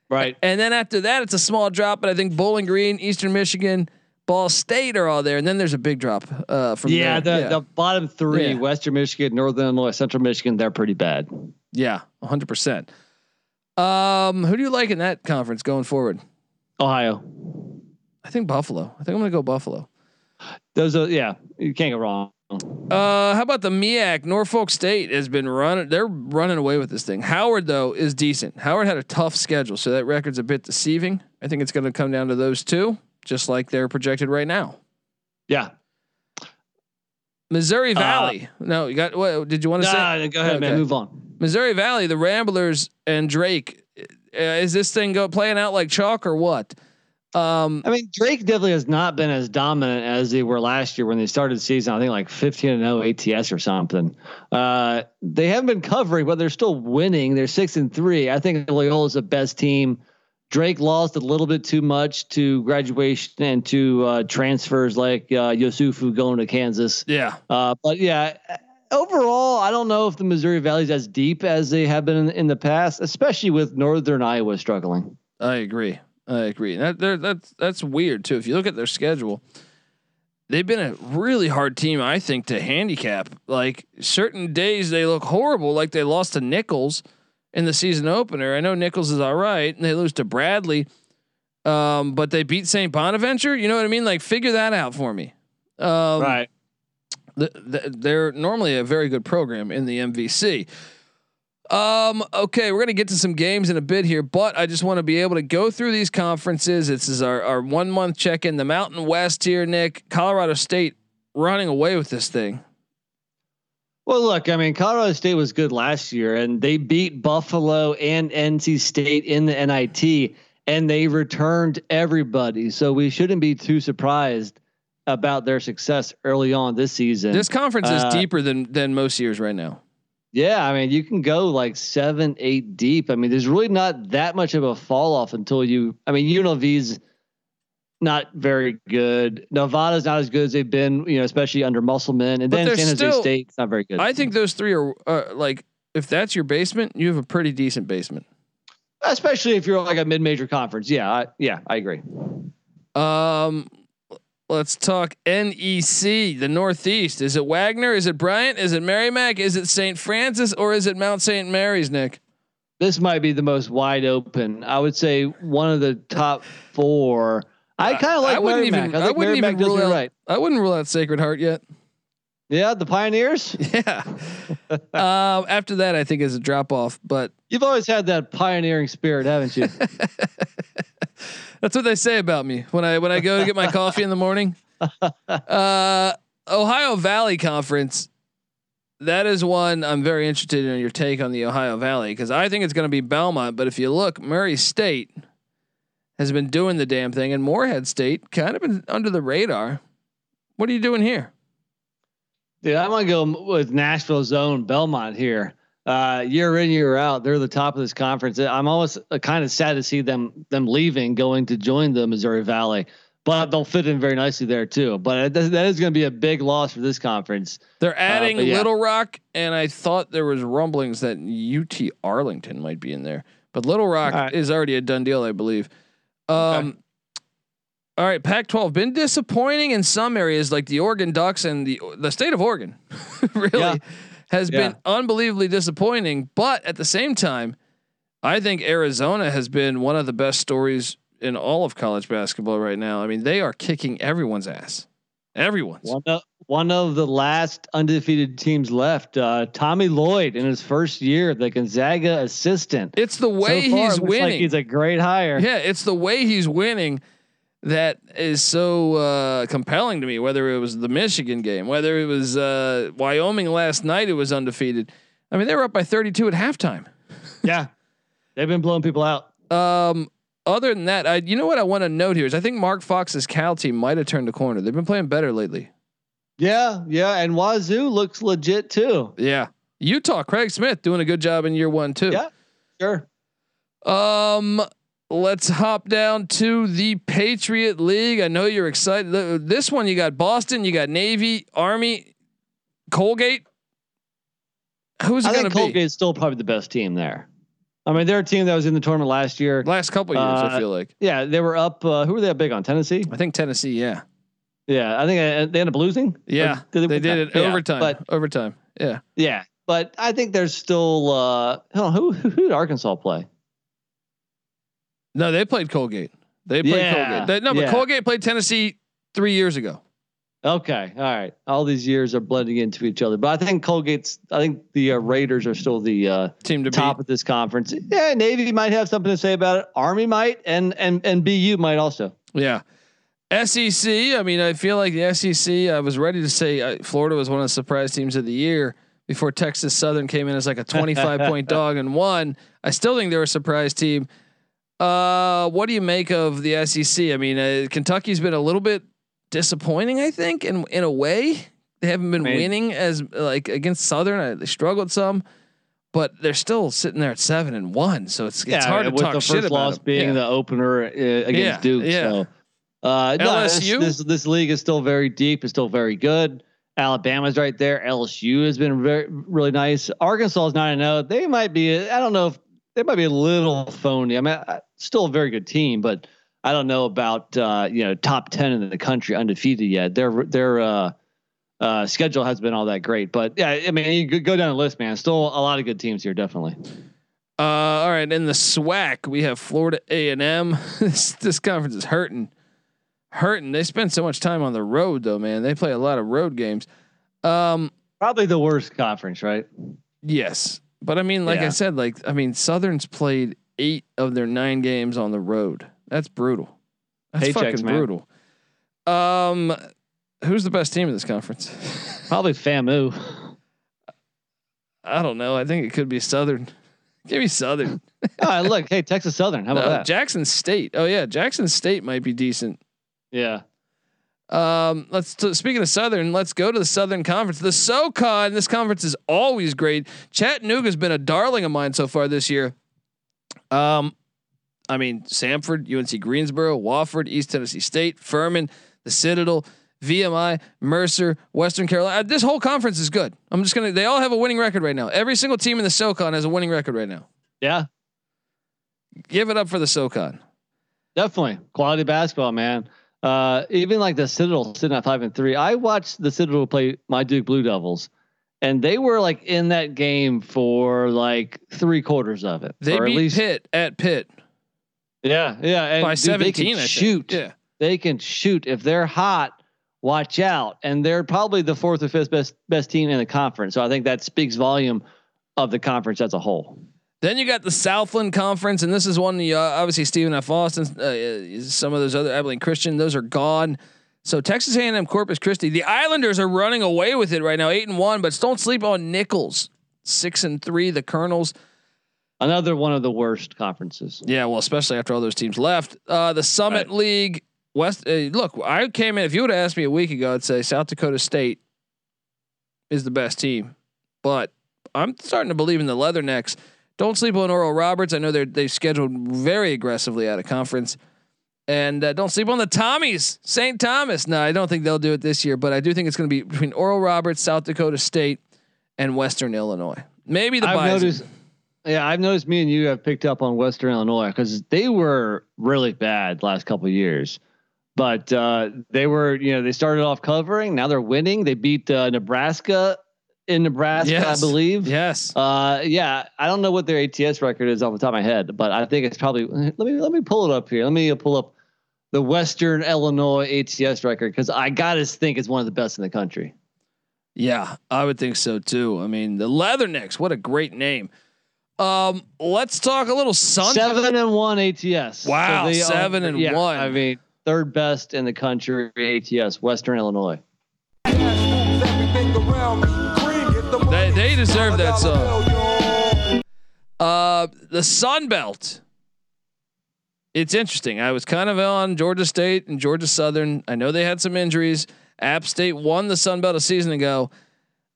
Right. And then after that, it's a small drop, but I think Bowling Green, Eastern Michigan, Ball State are all there, and then there's a big drop uh, from yeah, the, yeah. the bottom three: yeah. Western Michigan, Northern Illinois, Central Michigan. They're pretty bad. Yeah, 100. percent Um, who do you like in that conference going forward? Ohio. I think Buffalo. I think I'm gonna go Buffalo. Those are yeah, you can't go wrong. Uh, how about the MEAC? Norfolk State has been running. They're running away with this thing. Howard though is decent. Howard had a tough schedule, so that record's a bit deceiving. I think it's going to come down to those two, just like they're projected right now. Yeah. Missouri uh, Valley. Uh, no, you got. What did you want to nah, say? Go ahead, okay. man. Move on. Missouri Valley, the Ramblers and Drake. Uh, is this thing go playing out like chalk or what? Um, I mean, Drake definitely has not been as dominant as they were last year when they started the season. I think like 15 and 0 ATS or something. Uh, they haven't been covering, but they're still winning. They're six and three. I think Loyola is the best team. Drake lost a little bit too much to graduation and to uh, transfers like uh, Yesufu going to Kansas. Yeah. Uh, but yeah, overall, I don't know if the Missouri Valley is as deep as they have been in, in the past, especially with Northern Iowa struggling. I agree. I agree. That that's that's weird too. If you look at their schedule, they've been a really hard team, I think, to handicap. Like certain days they look horrible, like they lost to Nicholls in the season opener. I know Nicholls is all right, and they lose to Bradley, um, but they beat St. Bonaventure. You know what I mean? Like figure that out for me. Um, right. The, the, they're normally a very good program in the MVC. Um, okay, we're gonna get to some games in a bit here, but I just want to be able to go through these conferences. This is our, our one month check in. The Mountain West here, Nick. Colorado State running away with this thing. Well, look, I mean, Colorado State was good last year, and they beat Buffalo and NC State in the NIT, and they returned everybody. So we shouldn't be too surprised about their success early on this season. This conference uh, is deeper than than most years right now. Yeah, I mean, you can go like seven, eight deep. I mean, there's really not that much of a fall off until you. I mean, UNLV's not very good. Nevada's not as good as they've been, you know, especially under Musselman, and but then San Jose still, State's not very good. I think those three are uh, like, if that's your basement, you have a pretty decent basement. Especially if you're like a mid-major conference. Yeah, I, yeah, I agree. Um, Let's talk NEC, the Northeast. Is it Wagner? Is it Bryant? Is it Merrimack? Is it St. Francis or is it Mount St. Mary's, Nick? This might be the most wide open. I would say one of the top four. I kind of like I wouldn't Merrimack. Even, I, I wouldn't Merrimack even rule out, right. I wouldn't rule out Sacred Heart yet. Yeah, the Pioneers. [laughs] Yeah. um, after that, I think is a drop off. But you've always had that pioneering spirit, haven't you? [laughs] That's what they say about me when I when I go to get my coffee in the morning. [laughs] Uh, Ohio Valley Conference. That is one I'm very interested in your take on the Ohio Valley because I think it's going to be Belmont. But if you look, Murray State has been doing the damn thing, and Morehead State kind of been under the radar. What are you doing here? Dude, I'm gonna go with Nashville's own Belmont here uh, year in year out, they're the top of this conference. I'm almost uh, kind of sad to see them them leaving, going to join the Missouri Valley. but they'll fit in very nicely there too. But that is going to be a big loss for this conference. They're adding uh, yeah. Little Rock, and I thought there was rumblings that UT Arlington might be in there, but Little Rock right. is already a done deal, I believe. Um, okay. All right, Pac-12 been disappointing in some areas, like the Oregon Ducks and the the state of Oregon, [laughs] really yeah. Has yeah. been unbelievably disappointing. But at the same time, I think Arizona has been one of the best stories in all of college basketball right now. I mean, they are kicking everyone's ass. Everyone's. One of, one of the last undefeated teams left. Uh, Tommy Lloyd in his first year, the Gonzaga assistant. It's the way so far, he's winning. Like he's a great hire. Yeah, it's the way he's winning that is so uh, compelling to me. Whether it was the Michigan game, whether it was uh, Wyoming last night, it was undefeated. I mean, they were up by 32 at halftime. yeah, they've been blowing people out. Um, other than that, I you know what I want to note here is I think Mark Fox's Cal team might have turned the corner. They've been playing better lately. Yeah, yeah, and Wazoo looks legit too. Yeah, Utah, Craig Smith doing a good job in year one too. Yeah, sure. Um, let's hop down to the Patriot League. I know you're excited. This one you got Boston, you got Navy, Army, Colgate. Who's it going to be? Colgate's still probably the best team there. I mean, they're a team that was in the tournament last year. Last couple years, uh, I feel like. Yeah, they were up. Uh, who were they up big on? Tennessee. I think Tennessee. Yeah. Yeah, I think uh, they ended up losing. Yeah, did they, they did it yeah, overtime. But overtime. Yeah. Yeah, but I think there's still. Uh, who who, who did Arkansas play? No, they played Colgate. They played yeah, Colgate. They, no, but yeah. Colgate played Tennessee three years ago. Okay, all right. All these years are blending into each other, but I think Colgate's. I think the uh, Raiders are still the uh, team to top beat. of this conference. Yeah, Navy might have something to say about it. Army might, and and and BU might also. Yeah. SEC. I mean, I feel like the SEC. I was ready to say uh, Florida was one of the surprise teams of the year before Texas Southern came in as like a 25 point [laughs] dog and won. I still think they're a surprise team. Uh, what do you make of the SEC? I mean, uh, Kentucky's been a little bit disappointing, I think, in in a way. They haven't been winning as like against Southern. I, they struggled some, but they're still sitting there at seven and one. So it's it's hard to talk the shit first loss being yeah. the opener uh, against yeah, Duke. Yeah. So, uh, LSU. This, this, this league is still very deep. It's still very good. Alabama's right there. LSU has been very really nice. Arkansas is nine and zero. They might be. I don't know if they might be a little phony. I mean, still a very good team, but I don't know about uh, you know top ten in the country undefeated yet. Their their uh, uh, schedule has been all that great, but yeah, I mean you go down the list, man. Still a lot of good teams here, definitely. Uh, all right, in the SWAC we have Florida A and M. [laughs] This this conference is hurting, hurting. They spend so much time on the road though, man. They play a lot of road games. Um, Probably the worst conference, right? Yes, but I mean, like yeah. I said, like I mean, Southern's played eight of their nine games on the road. That's brutal. That's Paychecks, fucking man. brutal. Um, who's the best team in this conference? [laughs] Probably FAMU. I don't know. I think it could be Southern. [laughs] Give me Southern. [laughs] oh, look, hey, Texas Southern. How about that? Jackson State. Oh yeah, Jackson State might be decent. Yeah. Um, let's t- speaking of Southern, let's go to the Southern Conference. The SoCon. This conference is always great. Chattanooga's been a darling of mine so far this year. Um, I mean, Samford, UNC Greensboro, Wofford, East Tennessee State, Furman, the Citadel, VMI, Mercer, Western Carolina. Uh, this whole conference is good. I'm just gonna. They all have a winning record right now. Every single team in the SoCon has a winning record right now. Yeah. Give it up for the SoCon. Definitely quality basketball, man. Uh, even like the Citadel sitting at five and three. I watched the Citadel play my Duke Blue Devils, and they were like in that game for like three quarters of it. They beat least, Pitt at Pitt. Yeah, yeah. And By dude, 17, they can shoot. Yeah. They can shoot. If they're hot, watch out. And they're probably the fourth or fifth best best team in the conference. So I think that speaks volume of the conference as a whole. Then you got the Southland Conference, and this is one uh, obviously Stephen F. Austin, uh, some of those other Abilene Christian, those are gone. So Texas A&M, Corpus Christi, the Islanders are running away with it right now, eight and one. But don't sleep on Nicholls, six and three. The Colonels, Another one of the worst conferences. Yeah, well, especially after all those teams left. Uh, the Summit right. League West. Uh, look, I came in. If you would have asked me a week ago, I'd say South Dakota State is the best team. But I'm starting to believe in the Leathernecks. Don't sleep on Oral Roberts. I know they're they scheduled very aggressively out of conference. And uh, don't sleep on the Tommies, St. Thomas. No, I don't think they'll do it this year, but I do think it's going to be between Oral Roberts, South Dakota State, and Western Illinois. Maybe the I've noticed. Yeah, I've noticed me and you have picked up on Western Illinois because they were really bad last couple of years, but uh, they were you know they started off covering. Now they're winning. They beat uh, Nebraska in Nebraska, Yes. I believe. Yes. Uh, yeah, I don't know what their ATS record is off the top of my head, but I think it's probably. Let me let me pull it up here. Let me pull up the Western Illinois ATS record because I gotta think it's one of the best in the country. Yeah, I would think so too. I mean, the Leathernecks, what a great name. Um, let's talk a little Sun. Seven and one ATS. Wow, they seven and yeah, one. I mean, third best in the country ATS, Western Illinois. They, they deserve that song. Uh, the Sun Belt. It's interesting. I was kind of on Georgia State and Georgia Southern. I know they had some injuries. App State won the Sun Belt a season ago.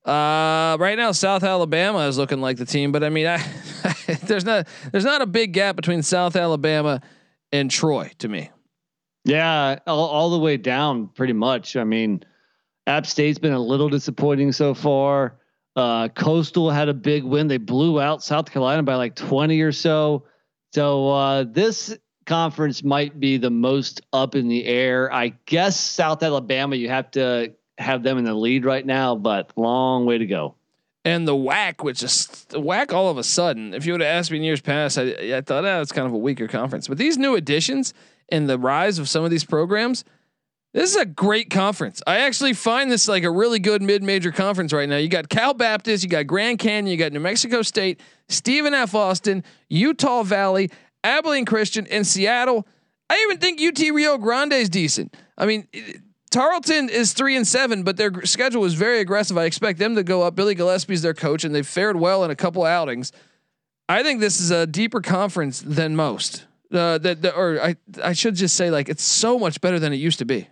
Uh, right now, South Alabama is looking like the team, but I mean, I, [laughs] there's not there's not a big gap between South Alabama and Troy to me. Yeah, all, all the way down, pretty much. I mean, App State's been a little disappointing so far. Uh, Coastal had a big win. They blew out South Carolina by like 20 or so. So uh, this conference might be the most up in the air. I guess South Alabama, you have to have them in the lead right now, but long way to go. And the whack, which is whack all of a sudden. If you would have asked me in years past, I, I thought oh, it's kind of a weaker conference. But these new additions and the rise of some of these programs, this is a great conference. I actually find this like a really good mid-major conference right now. You got Cal Baptist, you got Grand Canyon, you got New Mexico State, Stephen F. Austin, Utah Valley, Abilene Christian, and Seattle. I even think UT Rio Grande is decent. I mean, Tarleton is three and seven, but their schedule was very aggressive. I expect them to go up. Billy Gillispie's their coach, and they've fared well in a couple outings. I think this is a deeper conference than most. Uh, that, that or I I should just say like it's so much better than it used to be.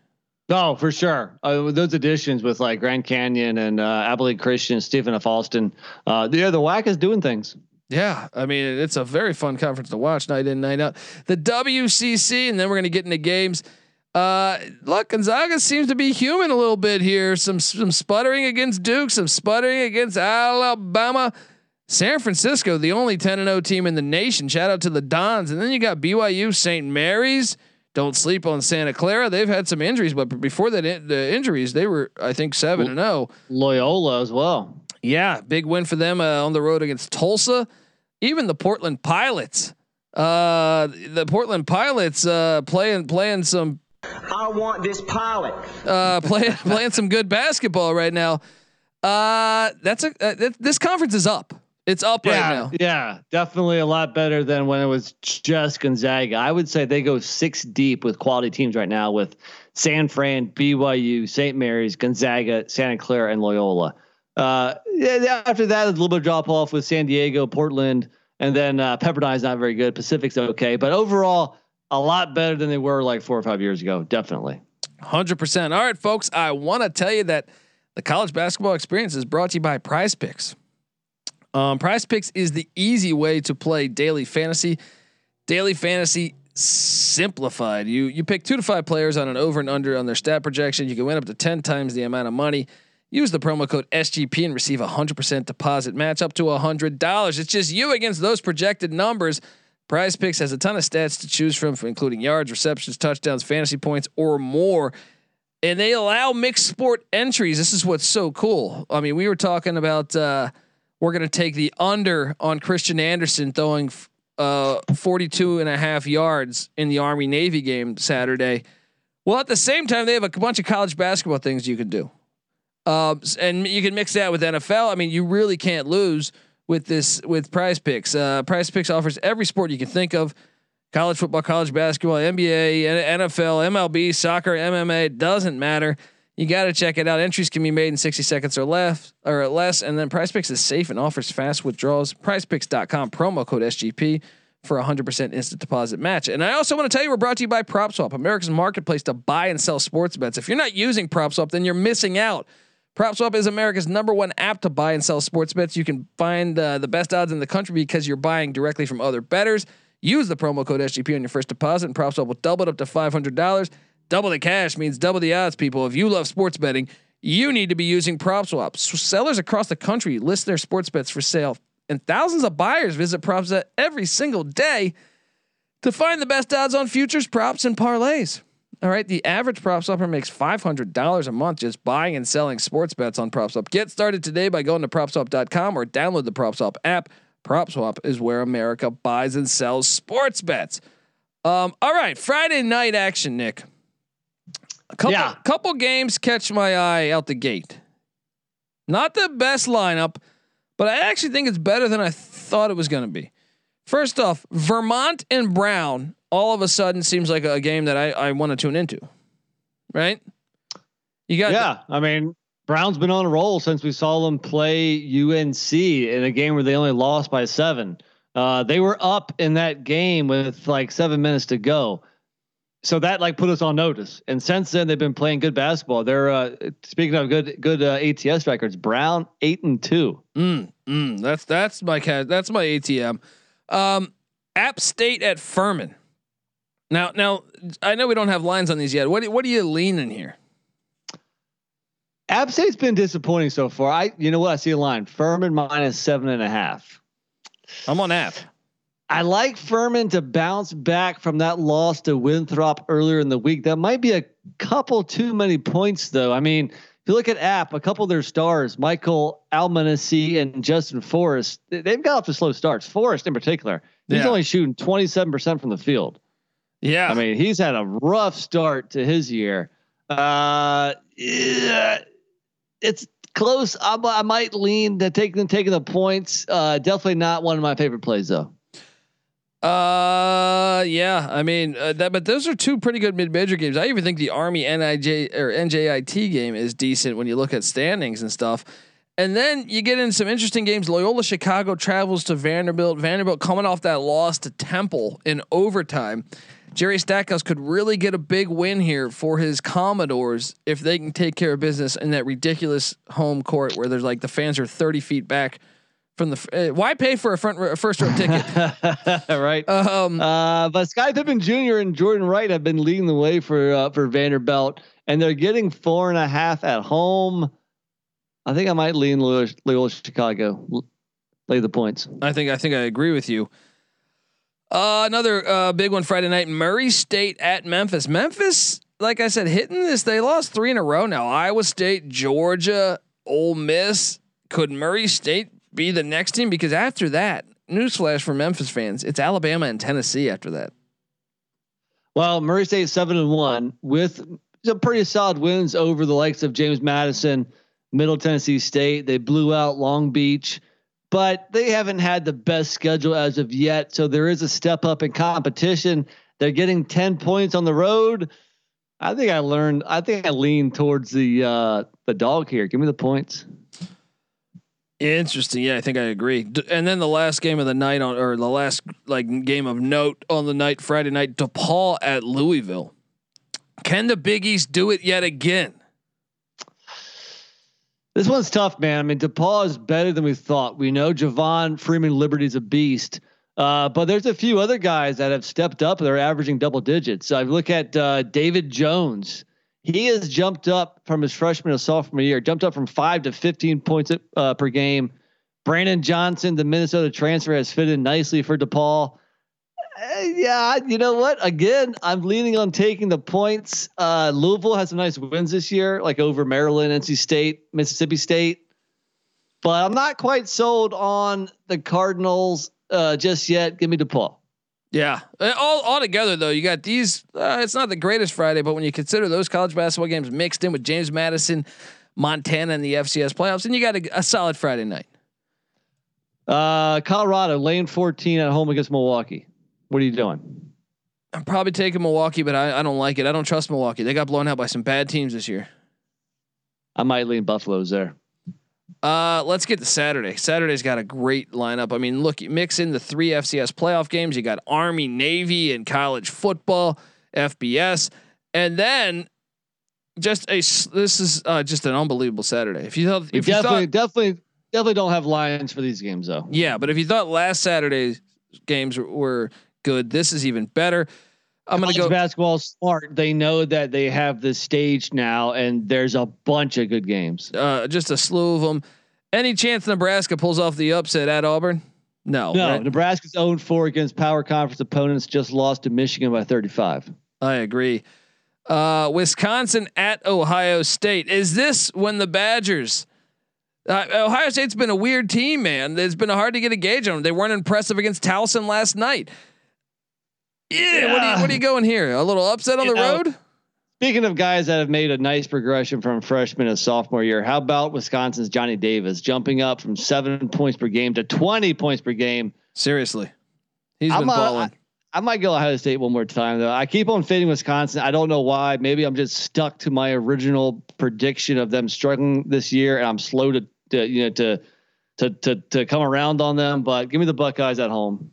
Oh, for sure. Uh, those additions with like Grand Canyon and uh, Abilene Christian, Stephen F. Austin, uh, yeah, the WAC is doing things. Yeah, I mean it's a very fun conference to watch night in night out. The WCC, and then we're gonna get into games. Uh, look, Gonzaga seems to be human a little bit here. Some some sputtering against Duke, some sputtering against Alabama. San Francisco, the only 10 and 0 team in the nation. Shout out to the Dons. And then you got BYU, St. Mary's. Don't sleep on Santa Clara. They've had some injuries, but before that, the injuries, they were, I think, 7 and oh. 0. Loyola as well. Yeah, big win for them uh, on the road against Tulsa. Even the Portland Pilots. Uh, the Portland Pilots uh, playing playing some I want this pilot. uh, playing [laughs] playing some good basketball right now. Uh, that's a uh, th- this conference is up. It's up right now. yeah, definitely a lot better than when it was just Gonzaga. I would say they go six deep with quality teams right now with San Fran, BYU, St. Mary's, Gonzaga, Santa Clara, and Loyola. Uh, yeah, after that, a little bit of drop off with San Diego, Portland, and then uh, Pepperdine's not very good. Pacific's okay, but overall, a lot better than they were like four or five years ago. Definitely. Hundred percent. All right, folks. I want to tell you that the college basketball experience is brought to you by Prize Picks. Um, Prize Picks is the easy way to play daily fantasy. Daily fantasy simplified. You you pick two to five players on an over and under on their stat projection. You can win up to ten times the amount of money. Use the promo code SGP and receive a hundred percent deposit match up to a hundred dollars. It's just you against those projected numbers. Prize Picks has a ton of stats to choose from, from including yards, receptions, touchdowns, fantasy points, or more. And they allow mixed sport entries. This is what's so cool. I mean, we were talking about uh, we're going to take the under on Christian Anderson throwing uh, 42 and a half yards in the Army Navy game Saturday. Well, at the same time, they have a bunch of college basketball things you can do. Um, and you can mix that with NFL. I mean, you really can't lose with this with Prize Picks. Uh, Prize Picks offers every sport you can think of: college football, college basketball, NBA, NFL, MLB, soccer, MMA. Doesn't matter. You got to check it out. Entries can be made in 60 seconds or less, or less. And then Prize Picks is safe and offers fast withdrawals. PrizePicks.com promo code SGP for a 100% instant deposit match. And I also want to tell you we're brought to you by PropSwap, America's marketplace to buy and sell sports bets. If you're not using PropSwap, then you're missing out. PropSwap is America's number one app to buy and sell sports bets. You can find uh, the best odds in the country because you're buying directly from other bettors. Use the promo code SGP on your first deposit, and PropSwap will double it up to five hundred dollars. Double the cash means double the odds. People, if you love sports betting, you need to be using PropSwap. Sellers across the country list their sports bets for sale, and thousands of buyers visit PropSwap every single day to find the best odds on futures, props, and parlays. All right, the average PropSwapper makes $500 a month just buying and selling sports bets on PropSwap. Get started today by going to PropSwap.com or download the PropSwap app. PropSwap is where America buys and sells sports bets. Um, all right, Friday night action, Nick. A couple, Yeah. couple games catch my eye out the gate. Not the best lineup, but I actually think it's better than I thought it was going to be. First off, Vermont and Brown all of a sudden seems like a game that I, I want to tune into. Right? You got Yeah, I mean, Brown's been on a roll since we saw them play UNC in a game where they only lost by seven. Uh, they were up in that game with like seven minutes to go. So that like put us on notice. And since then they've been playing good basketball. They're uh, speaking of good good uh, ATS records. Brown eight and two. Mm, mm, that's that's my cat. That's my ATM. Um, App State at Furman. Now, now I know we don't have lines on these yet. What what are you leaning here? App State's been disappointing so far. I you know what I see a line Furman minus seven and a half. I'm on App. I like Furman to bounce back from that loss to Winthrop earlier in the week. That might be a couple too many points, though. I mean, if you look at App, a couple of their stars, Michael Almonacy and Justin Forrest, they- they've got off to slow starts. Forrest, in particular, he's Yeah. only shooting 27% from the field. Yeah, I mean, he's had a rough start to his year. Uh, yeah, it's close. I, I might lean to taking taking the points. Uh, definitely not one of my favorite plays, though. Uh, yeah. I mean, uh, that, but those are two pretty good mid-major games. I even think the Army NIJ or NJIT game is decent when you look at standings and stuff. And then you get in some interesting games. Loyola Chicago travels to Vanderbilt. Vanderbilt coming off that loss to Temple in overtime. Jerry Stackhouse could really get a big win here for his Commodores if they can take care of business in that ridiculous home court where there's like the fans are 30 feet back from the. Uh, why pay for a front a first row ticket? [laughs] right. Um, Uh, but Scotty Pippen Jr. and Jordan Wright have been leading the way for uh, for Vanderbilt, and they're getting four and a half at home. I think I might lean Loyola, Chicago. Lay the points. I think I think I agree with you. Uh, another uh, big one Friday night: Murray State at Memphis. Memphis, like I said, hitting this. They lost three in a row now. Iowa State, Georgia, Ole Miss. Could Murray State be the next team? Because after that, newsflash for Memphis fans: it's Alabama and Tennessee. After that, Well, Murray State seven and one with some pretty solid wins over the likes of James Madison, Middle Tennessee State. They blew out Long Beach, but they haven't had the best schedule as of yet. So there is a step up in competition. They're getting ten points on the road. I think I learned. I think I lean towards the uh, the dog here. Give me the points. interesting. Yeah, I think I agree. And then the last game of the night on, or the last like game of note on the night, Friday night, DePaul at Louisville. Can the Big East do it yet again? This one's tough, man. I mean, DePaul is better than we thought. We know Javon Freeman Liberty's a beast, uh, but there's a few other guys that have stepped up. They're averaging double digits. So I look at uh, David Jones. He has jumped up from his freshman to sophomore year, jumped up from five to 15 points uh, per game. Brandon Johnson, the Minnesota transfer, has fit in nicely for DePaul. Yeah, you know what? Again, I'm leaning on taking the points. Uh, Louisville has some nice wins this year, like over Maryland, NC State, Mississippi State. But I'm not quite sold on the Cardinals uh, just yet. Give me DePaul. Yeah, Uh, all all together though, you got these. Uh, it's not the greatest Friday, but when you consider those college basketball games mixed in with James Madison, Montana, and the FCS playoffs, then you got a, a solid Friday night. Uh, Colorado lane 14 at home against Milwaukee. What are you doing? I'm probably taking Milwaukee, but I, I don't like it. I don't trust Milwaukee. They got blown out by some bad teams this year. I might lean Buffalo's there. Uh, let's get to Saturday. Saturday's got a great lineup. I mean, look, you mix in the three FCS playoff games. You got Army, Navy, and college football, FBS, and then just a this is uh, just an unbelievable Saturday. If you thought, if you definitely, thought, definitely, definitely don't have lines for these games though. yeah, but if you thought last Saturday's games were, were good. This is even better. I'm going to go basketball smart. They know that they have the stage now, and there's a bunch of good games. Uh, just a slew of them. Any chance Nebraska pulls off the upset at Auburn? No. No. Right? Nebraska's owned four against power conference opponents. Just lost to Michigan by 35. I agree. Uh, Wisconsin at Ohio State. Is this when the Badgers? Uh, Ohio State's been a weird team, man. It's been hard to get a gauge on them. They weren't impressive against Towson last night. Yeah, yeah. What, are you, what are you going here? A little upset on you the know, road? Speaking of guys that have made a nice progression from freshman to sophomore year, how about Wisconsin's Johnny Davis jumping up from seven points per game to 20 points per game? Seriously. He's I'm been balling. I might go Ohio State one more time though. I keep on fading Wisconsin. I don't know why. Maybe I'm just stuck to my original prediction of them struggling this year, and I'm slow to, to you know to to to to come around on them. But give me the Buckeyes at home.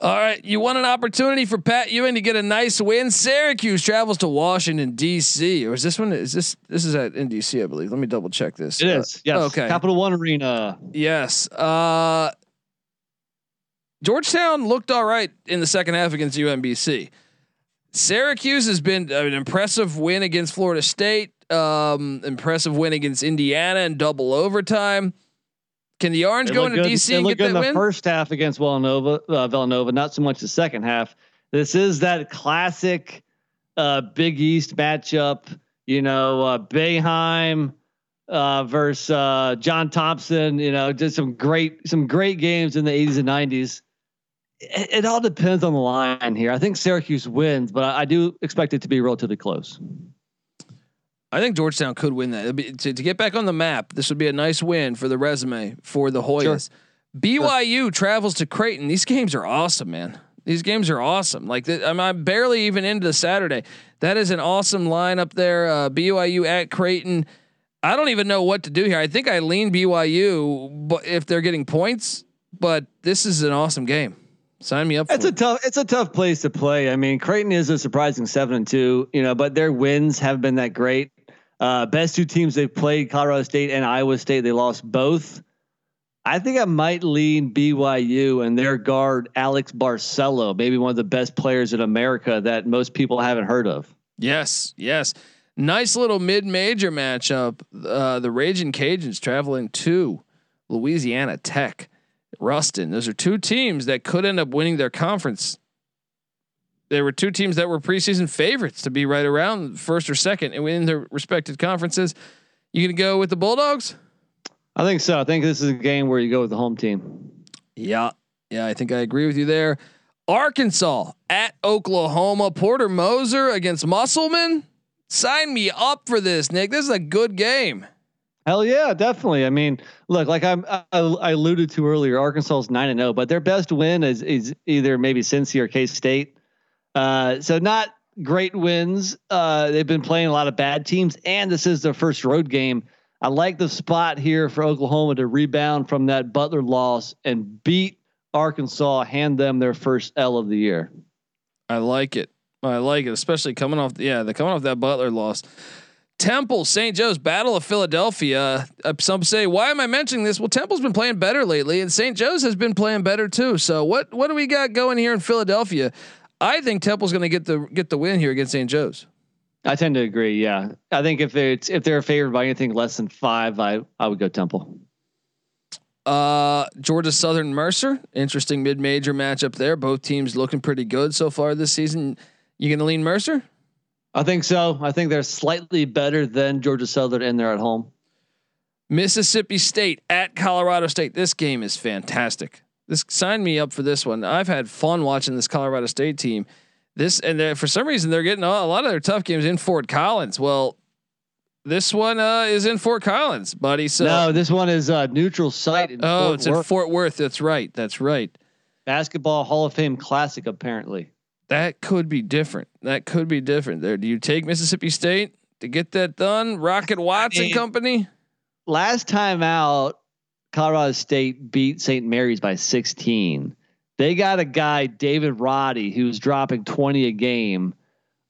All right, you want an opportunity for Pat Ewing to get a nice win. Syracuse travels to Washington D.C. Or is this one? Is this this is at in D.C. I believe. Let me double check this. It uh, is. Yes. Okay. Capital One Arena. Yes. Uh, Georgetown looked all right in the second half against UMBC. Syracuse has been an impressive win against Florida State, um, impressive win against Indiana in double overtime. Can the Orange go into good, DC and get that in win? the first half against Villanova, uh, Villanova, not so much the second half. This is that classic uh, Big East matchup. You know, uh, Boeheim uh, versus uh, John Thompson. You know, just some great some great games in the 80s and 90s it, it, all depends on the line here. I think Syracuse wins, but I, I, do expect it to be relatively close. I think Georgetown could win that. Be, to, to, get back on the map, this would be a nice win for the resume for the Hoyas. Sure. BYU sure. travels to Creighton. These games are awesome, man. These games are awesome. Like I'm, I'm barely even into the Saturday. That is an awesome line up there. Uh, BYU at Creighton. I don't even know what to do here. I think I lean BYU, but if they're getting points, but this is an awesome game. Sign me up. It's a tough. It's a tough place to play. I mean, Creighton is a surprising seven and two. You know, but their wins have been that great. Uh, best two teams they've played, Colorado State and Iowa State. They lost both. I think I might lean BYU and their guard Alex Barcelo, maybe one of the best players in America that most people haven't heard of. Yes, yes. Nice little mid-major matchup. Uh, the Raging Cajuns traveling to Louisiana Tech. Ruston. Those are two teams that could end up winning their conference. There were two teams that were preseason favorites to be right around first or second and win their respective conferences. You gonna go with the Bulldogs? I think so. I think this is a game where you go with the home team. Yeah, yeah, I think I agree with you there. Arkansas at Oklahoma. Porter Moser against Musselman. Sign me up for this, Nick. This is a good game. Hell yeah, definitely. I mean, look, like I'm, I, I alluded to earlier, Arkansas is nine and zero, oh, but their best win is is either maybe Cincy or K State. Uh, so not great wins. Uh, they've been playing a lot of bad teams, and this is their first road game. I like the spot here for Oklahoma to rebound from that Butler loss and beat Arkansas, hand them their first L of the year. I like it. I like it, especially coming off. Yeah, they're coming off that Butler loss. Temple, St. Joe's, Battle of Philadelphia. Uh, some say, why am I mentioning this? Well, Temple's been playing better lately, and St. Joe's has been playing better too. So what what do we got going here in Philadelphia? I think Temple's going to get the get the win here against St. Joe's. I tend to agree. Yeah, I think if it's if they're favored by anything less than five, I I would go Temple. Uh, Georgia Southern Mercer, interesting mid major matchup there. Both teams looking pretty good so far this season. You going to lean Mercer? I think so. I think they're slightly better than Georgia Southern and they're at home. Mississippi State at Colorado State. This game is fantastic. This sign me up for this one. I've had fun watching this Colorado State team. This and for some reason they're getting a lot of their tough games in Fort Collins. Well, this one uh, is in Fort Collins, buddy. So no, this one is a neutral site. oh, Fort it's Worth. in Fort Worth. That's right. That's right. Basketball Hall of Fame classic, apparently that could be different. That could be different. There, do you take Mississippi State to get that done? Rocket Watson I mean, Company. Last time out, Colorado State beat St. Mary's by 16. They got a guy, David Roddy, who's dropping 20 a game.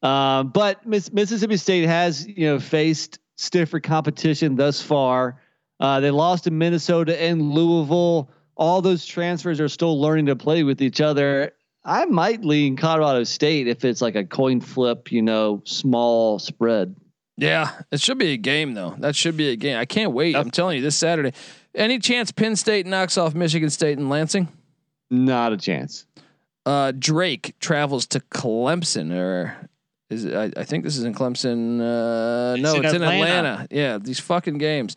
Um, but Miss, Mississippi State has, you know, faced stiffer competition thus far. Uh, they lost to Minnesota and Louisville. All those transfers are still learning to play with each other. I might lean Colorado State if it's like a coin flip, you know, small spread. Yeah, it should be a game though. That should be a game. I can't wait. I'm telling you, this Saturday. Any chance Penn State knocks off Michigan State in Lansing? Not a chance. Uh, Drake travels to Clemson, or is it, I, I think this is in Clemson. Uh, no, in it's in Atlanta. Atlanta. Yeah, these fucking games.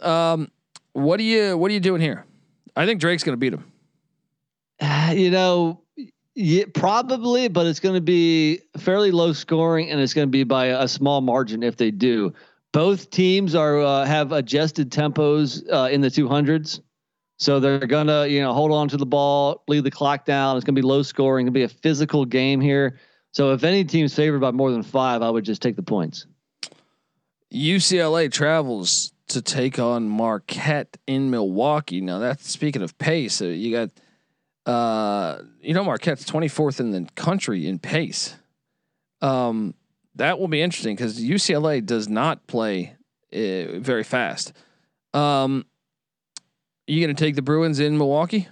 Um, what are you What are you doing here? I think Drake's gonna beat him. [sighs] You know, yeah, probably, but it's going to be fairly low scoring, and it's going to be by a small margin if they do. Both teams are uh, have adjusted tempos uh, in the 200s, so they're gonna you know hold on to the ball, lead the clock down. It's to be low scoring. It'll be a physical game here. So if any team's favored by more than five, I would just take the points. UCLA travels to take on Marquette in Milwaukee. Now that's speaking of pace. Uh, you got, uh, you know, Marquette's 24th in the country in pace. Um, that will be interesting because UCLA does not play uh, very fast. Um, you going to take the Bruins in Milwaukee?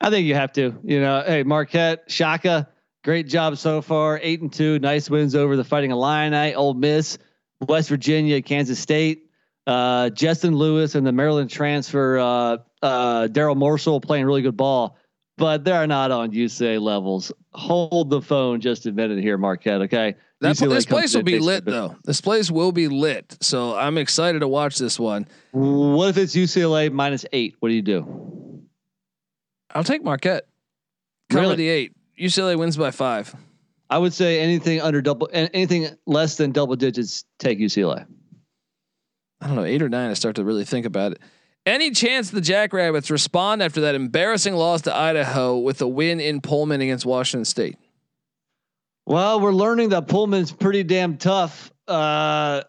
I think you have to. You know, hey Marquette, Shaka, great job so far. Eight and two, nice wins over the Fighting Illini, Ole Miss, West Virginia, Kansas State. Uh, Justin Lewis and the Maryland transfer, uh, uh, Darryl Morsell playing really good ball, but they're not on UCLA levels. Hold the phone just a minute here, Marquette. Okay, That UCLA this place will be lit though. This place will be lit. So I'm excited to watch this one. What if it's UCLA minus eight? What do you do? I'll take Marquette. Cover Really? the eight. UCLA wins by five. I would say anything under double, an- anything less than double digits, take UCLA. I don't know, eight or nine. I start to really think about it. Any chance the Jackrabbits respond after that embarrassing loss to Idaho with a win in Pullman against Washington State? Well, we're learning that Pullman's pretty damn tough. Uh,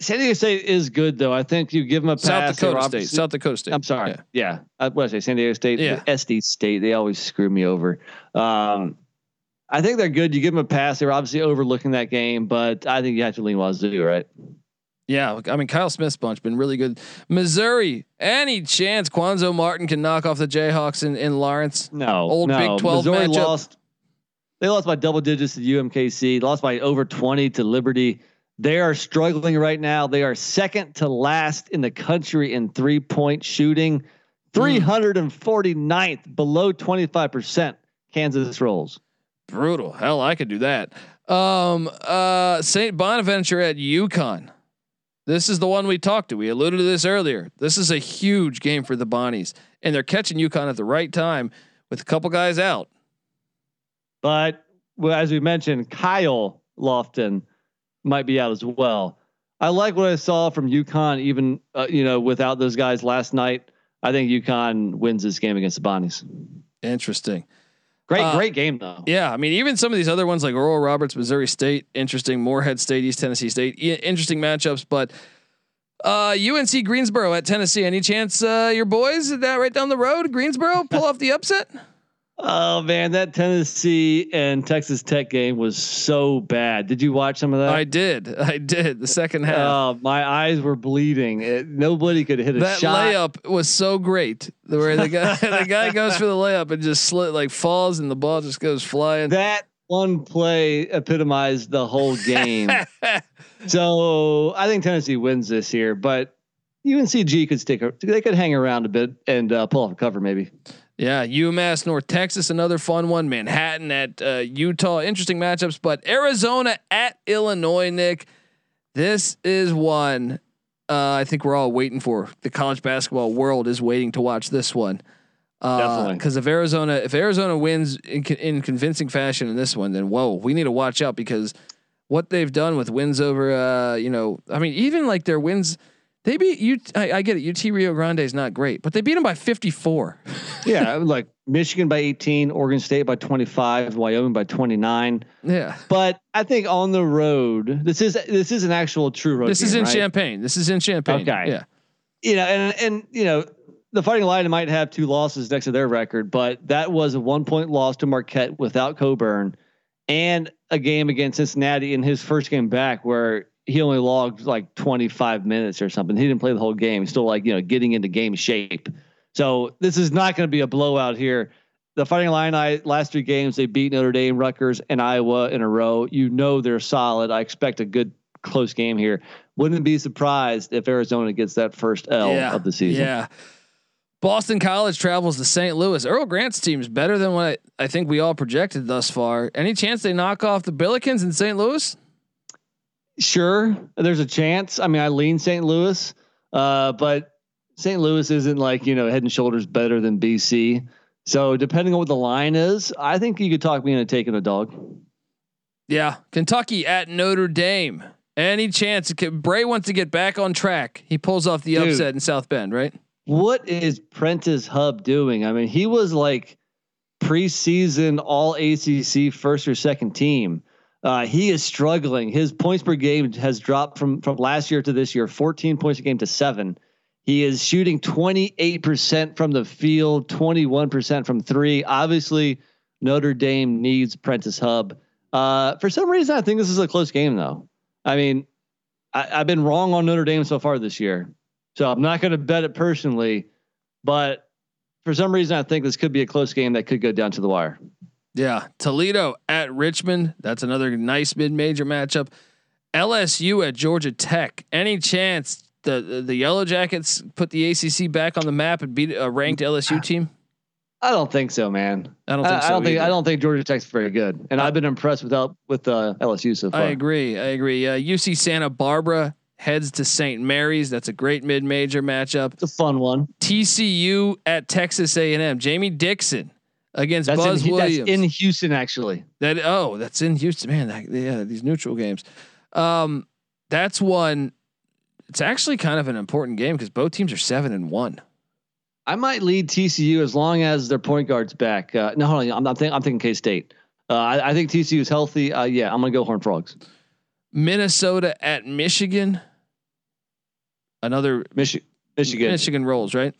San Diego State is good though. I think you give them a pass. South Dakota State. South Dakota State. I'm sorry. Yeah. Yeah. Uh, what I say? San Diego State. Yeah. SD State. They always screw me over. Um, I think they're good. You give them a pass. They're obviously overlooking that game, but I think you have to lean Wazoo, right? Yeah, I mean Kyle Smith's bunch been really good. Missouri, any chance Cuonzo Martin can knock off the Jayhawks in, in Lawrence? No. Old no. Big 12 Missouri matchup. lost. They lost by double digits to UMKC. Lost by over 20 to Liberty. They are struggling right now. They are second to last in the country in three point shooting. 349th below 25%. Kansas rolls. Brutal. Hell, I could do that. Um, uh, St. Bonaventure at UConn. This is the one we talked to. We alluded to this earlier. This is a huge game for the Bonnies, and they're catching UConn at the right time with a couple guys out. But well, as we mentioned, Kyle Lofton might be out as well. I like what I saw from UConn, even uh, you know without those guys last night. I think UConn wins this game against the Bonnies. Interesting. Great, Uh, great game though. Yeah, I mean, even some of these other ones like Oral Roberts, Missouri State, interesting. Morehead State, East Tennessee State, i- interesting matchups. But uh, UNC Greensboro at Tennessee. Any chance uh, your boys that right down the road? Greensboro pull [laughs] off the upset? Oh man, that Tennessee and Texas Tech game was so bad. Did you watch some of that? I did. [laughs] I did. The second half. Oh, my eyes were bleeding. It, nobody could hit a that shot. layup was so great. Where the guy [laughs] the guy goes for the layup and just slit like falls and the ball just goes flying. That one play epitomized the whole game. [laughs] so I think Tennessee wins this year, but UNCG could stick. They could hang around a bit and uh, pull off a cover, maybe. Yeah, UMass North Texas, another fun one. Manhattan at uh, Utah, interesting matchups. But Arizona at Illinois, Nick. This is one uh, I think we're all waiting for. The college basketball world is waiting to watch this one. Definitely. Because if Arizona, if Arizona wins in, in convincing fashion in this one, then whoa, we need to watch out because what they've done with wins over, uh, you know, I mean, even like their wins, they beat you. I, I get it. UT Rio Grande is not great, but they beat them by 54. [laughs] Yeah, like Michigan by 18, Oregon State by 25, Wyoming by 29. Yeah. But I think on the road, this is this is an actual true road. This is in right? Champaign. This is in Champaign. Okay. Yeah. you know, and and you know, the Fighting Lion might have two losses next to their record, but that was a one point loss to Marquette without Cockburn, and a game against Cincinnati in his first game back where he only logged like 25 minutes or something. He didn't play the whole game. Still like you know getting into game shape. So this is not going to be a blowout here. the Fighting Illini last three games they beat Notre Dame, Rutgers, and Iowa in a row. You know they're solid. I expect a good close game here. Wouldn't be surprised if Arizona gets that first L yeah, of the season. Yeah. Boston College travels to St. Louis. Earl Grant's team is better than what I, I think we all projected thus far. Any chance they knock off the Billikens in St. Louis? Sure, there's a chance. I mean, I lean St. Louis, uh, but St. Louis isn't like you know head and shoulders better than BC. So depending on what the line is, I think you could talk me into taking a dog. Yeah, Kentucky at Notre Dame. Any chance Brey wants to get back on track? He pulls off the Dude, upset in South Bend, right? What is Prentiss Hubb doing? I mean, he was like preseason All ACC first or second team. Uh, he is struggling. His points per game has dropped from from last year to this year, 14 points a game to seven. He is shooting 28% from the field, 21% from three. Obviously, Notre Dame needs Prentiss Hubb. Uh, for some reason, I think this is a close game, though. I mean, I, have been wrong on Notre Dame so far this year, so I'm not going to bet it personally. But for some reason, I think this could be a close game that could go down to the wire. Yeah, Toledo at Richmond. That's another nice mid-major matchup. LSU at Georgia Tech. Any chance the the Yellow Jackets put the ACC back on the map and beat a ranked LSU team? I don't think so, man. I don't think I, so. I don't either. think I don't think Georgia Tech's very good, and uh, I've been impressed with with uh, LSU so far. I agree. I agree. Uh, UC Santa Barbara heads to St. Mary's. That's a great mid-major matchup. It's a fun one. TCU at Texas A&M. Jamie Dixon against that's Buzz in, Williams. That's in Houston, actually. That oh, that's in Houston, man. That, yeah, these neutral games. Um, that's one it's actually kind of an important game because both teams are seven and one. I might lead TCU as long as their point guard's back. Uh, no, hold on. I'm not thinking. I'm thinking K State. Uh, I, I, think TCU is healthy. Uh, yeah, I'm gonna go Horn Frogs. Minnesota at Michigan. Another Michi- Michigan. Michigan rolls right.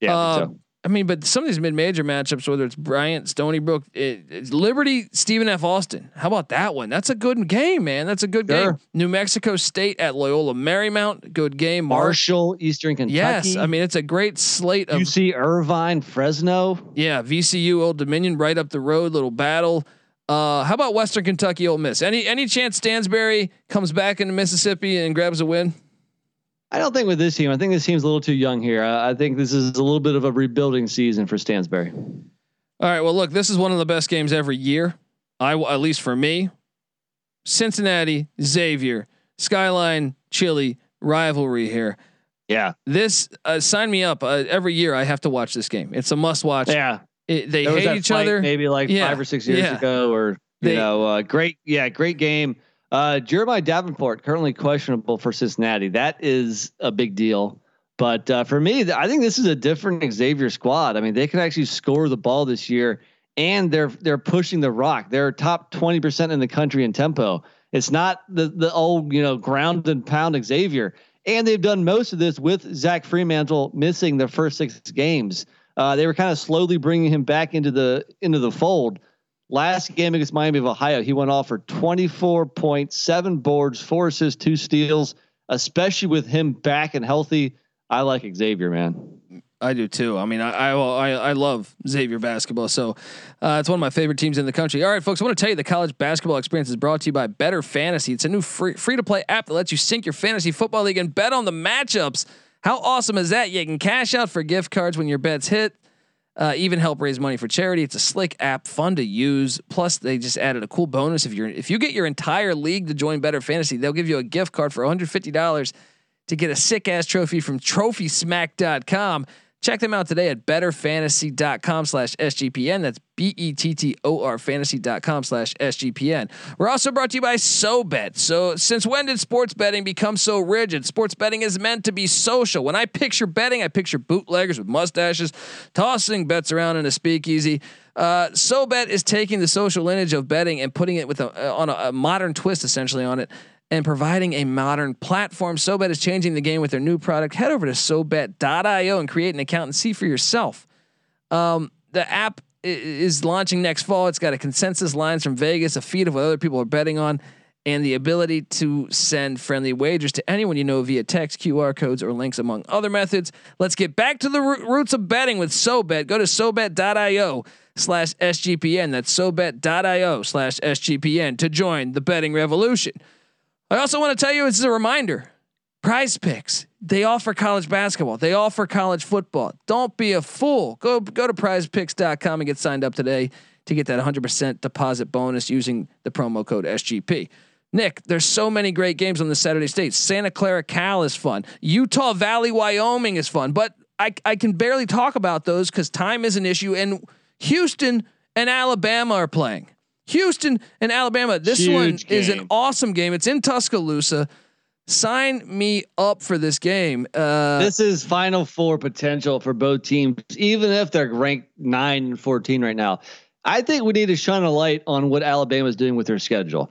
Yeah. So. I mean, but some of these mid-major matchups, whether it's Bryant, Stony Brook, it, it's Liberty, Stephen F. Austin. How about that one? That's a good game, man. That's a good sure. game. New Mexico State at Loyola Marymount, good game. Marshall, Eastern Kentucky. Yes, I mean it's a great slate of UC Irvine, Fresno. Yeah, VCU, Old Dominion, right up the road. Little battle. Uh, how about Western Kentucky, Ole Miss? Any any chance Stansbury comes back into Mississippi and grabs a win? I don't think with this team. I think this team's a little too young here. I, I think this is a little bit of a rebuilding season for Stansbury. All right. Well, look, this is one of the best games every year. I at least for me. Cincinnati, Xavier, Skyline, Chili rivalry here. Yeah. This uh, sign me up. Uh, every year I have to watch this game. It's a must watch. Yeah. It, they hate each other. Maybe like yeah. five or six years yeah. ago, or you they, know, uh, great. Yeah, great game. Uh, Jeremiah Davenport currently questionable for Cincinnati. That is a big deal. But uh, for me, I think this is a different Xavier squad. I mean, they can actually score the ball this year, and they're they're pushing the rock. They're top twenty percent in the country in tempo. It's not the the old you know ground and pound Xavier, and they've done most of this with Zach Freemantle missing the first six games. Uh, they were kind of slowly bringing him back into the into the fold. Last game against Miami of Ohio, he went off for 24 points, seven boards, four assists, two steals. Especially with him back and healthy, I like Xavier, man. I do too. I mean, I I I, love Xavier basketball, so uh, it's one of my favorite teams in the country. All right, folks, I want to tell you the college basketball experience is brought to you by Bettor Fantasy. It's a new free free to play app that lets you sync your fantasy football league and bet on the matchups. How awesome is that? You can cash out for gift cards when your bets hit. Uh, even help raise money for charity. It's a slick app, fun to use. Plus, they just added a cool bonus. If you're if you get your entire league to join Bettor Fantasy, they'll give you a gift card for $150 to get a sick ass trophy from TrophySmack.com. Check them out today at bettorfantasy.com slash SGPN. That's B-E-T-T-O-R fantasy.com slash SGPN. We're also brought to you by SoBet. So since when did sports betting become so rigid? Sports betting is meant to be social. When I picture betting, I picture bootleggers with mustaches tossing bets around in a speakeasy. Uh, SoBet is taking the social lineage of betting and putting it with a, uh, on a, a modern twist essentially on it and providing a modern platform. SoBet is changing the game with their new product. Head over to SoBet.io and create an account and see for yourself. Um, the app is launching next fall. It's got a consensus lines from Vegas, a feed of what other people are betting on, and the ability to send friendly wagers to anyone you know via text, QR codes, or links, among other methods. Let's get back to the roots of betting with SoBet. Go to SoBet.io slash SGPN. That's SoBet.io slash SGPN to join the betting revolution. I also want to tell you, is a reminder prize picks. They offer college basketball. They offer college football. Don't be a fool. Go go to prizepicks.com and get signed up today to get that 100% deposit bonus using the promo code SGP. Nick, there's so many great games on the Saturday state. Santa Clara Cal is fun. Utah Valley, Wyoming is fun. But I, I can barely talk about those because time is an issue. And Houston and Alabama are playing. Houston and Alabama. This Huge one game. is an awesome game. It's in Tuscaloosa. Sign me up for this game. Uh, this is Final Four potential for both teams, even if they're ranked nine and fourteen right now. I think we need to shine a light on what Alabama's doing with their schedule.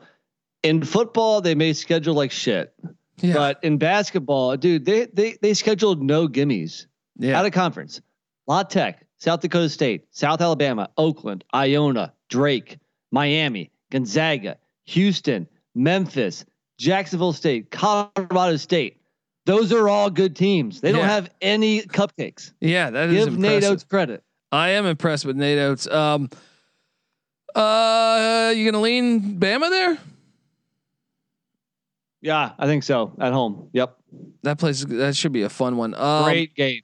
In football, they may schedule like shit, yeah, but in basketball, dude, they they they scheduled no gimmies yeah. out of conference. La Tech, South Dakota State, South Alabama, Oakland, Iona, Drake, Miami, Gonzaga, Houston, Memphis, Jacksonville State, Colorado State. Those are all good teams. They don't Yeah. have any cupcakes. yeah, that is Give Nate. Oats credit. I am impressed with Nate Oats. Um, uh, you gonna lean Bama there? Yeah, I think so. At home. Yep. That place that should be a fun one. Um, Great game.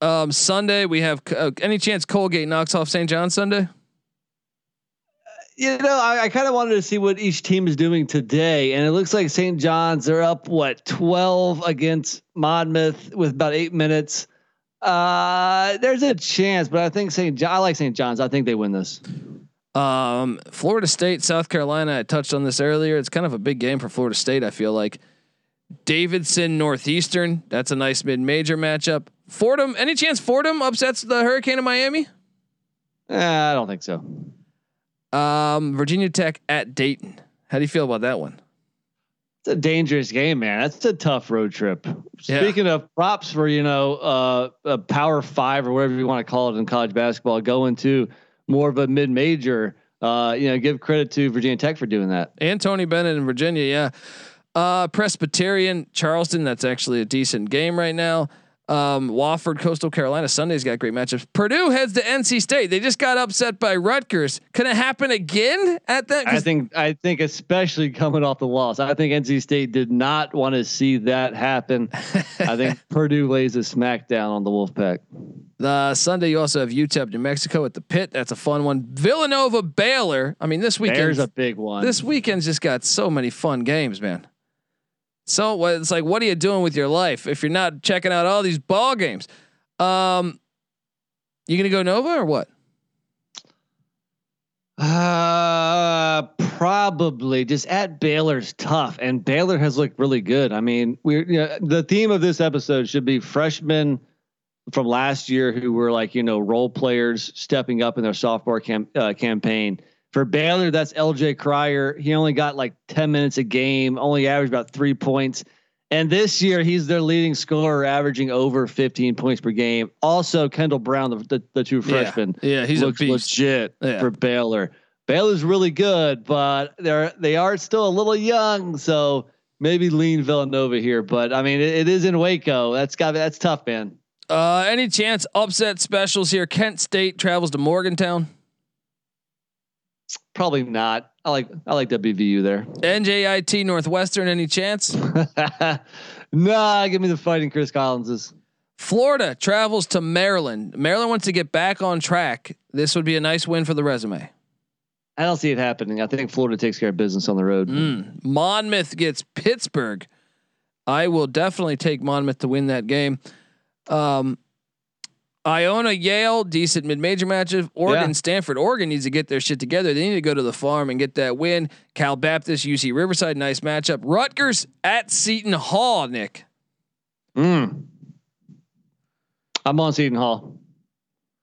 Um, Sunday we have uh, any chance Colgate knocks off St. John Sunday? You know, I, I kind of wanted to see what each team is doing today, and it looks like St. John's they're up what twelve against Monmouth with about eight minutes. Uh, there's a chance, but I think St. John. I like St. John's. I think they win this. Um, Florida State, South Carolina. I touched on this earlier. It's kind of a big game for Florida State. I feel like Davidson Northeastern. That's a nice mid-major matchup. Fordham. Any chance Fordham upsets the Hurricane of Miami? Eh, I don't think so. Um, Virginia Tech at Dayton. How do you feel about that one? It's a dangerous game, man. That's a tough road trip. Yeah. Speaking of props for you know uh, a Power Five or whatever you want to call it in college basketball, going to more of a mid major. Uh, you know, give credit to Virginia Tech for doing that. And Tony Bennett in Virginia, yeah. Uh, Presbyterian, Charleston. That's actually a decent game right now. Um, Wofford, Coastal Carolina. Sunday's got great matchups. Purdue heads to NC State. They just got upset by Rutgers. Can it happen again at that? I think I think especially coming off the loss, I think NC State did not want to see that happen. I think [laughs] Purdue lays a smackdown on the Wolfpack. Uh, Sunday, you also have UTEP, New Mexico at the pit. That's a fun one. Villanova, Baylor. I mean, this weekend. There's a big one. this weekend's just got so many fun games, man. So it's like, what are you doing with your life if you're not checking out all these ball games? Um, you gonna go Nova or what? Uh, probably just at Baylor's tough, and Baylor has looked really good. I mean, we're you know, the theme of this episode should be freshmen from last year who were like you know role players stepping up in their sophomore cam- uh, campaign. For Baylor, that's LJ Cryer. He only got like ten minutes a game, only averaged about three points. And this year, he's their leading scorer, averaging over 15 points per game. Also, Kendall Brown, the, the, the two freshmen, Yeah, yeah he's looks a beast. legit Yeah. for Baylor. Baylor's really good, but they're they are still a little young, so maybe lean Villanova here. But I mean, it, it is in Waco. That's got that's tough, man. Uh, any chance upset specials here? Kent State travels to Morgantown. Probably not. I like I like WVU there. NJIT Northwestern. Any chance? [laughs] nah, give me the fighting Chris Collinses. Florida travels to Maryland. Maryland wants to get back on track. This would be a nice win for the resume. I don't see it happening. I think Florida takes care of business on the road. Mm. Monmouth gets Pittsburgh. I will definitely take Monmouth to win that game. Um, Iona, Yale, decent mid-major matchup. Oregon, Yeah. Stanford. Oregon needs to get their shit together. They need to go to the farm and get that win. Cal Baptist, UC Riverside, nice matchup. Rutgers at Seton Hall. Nick. Mm. I'm on Seton Hall.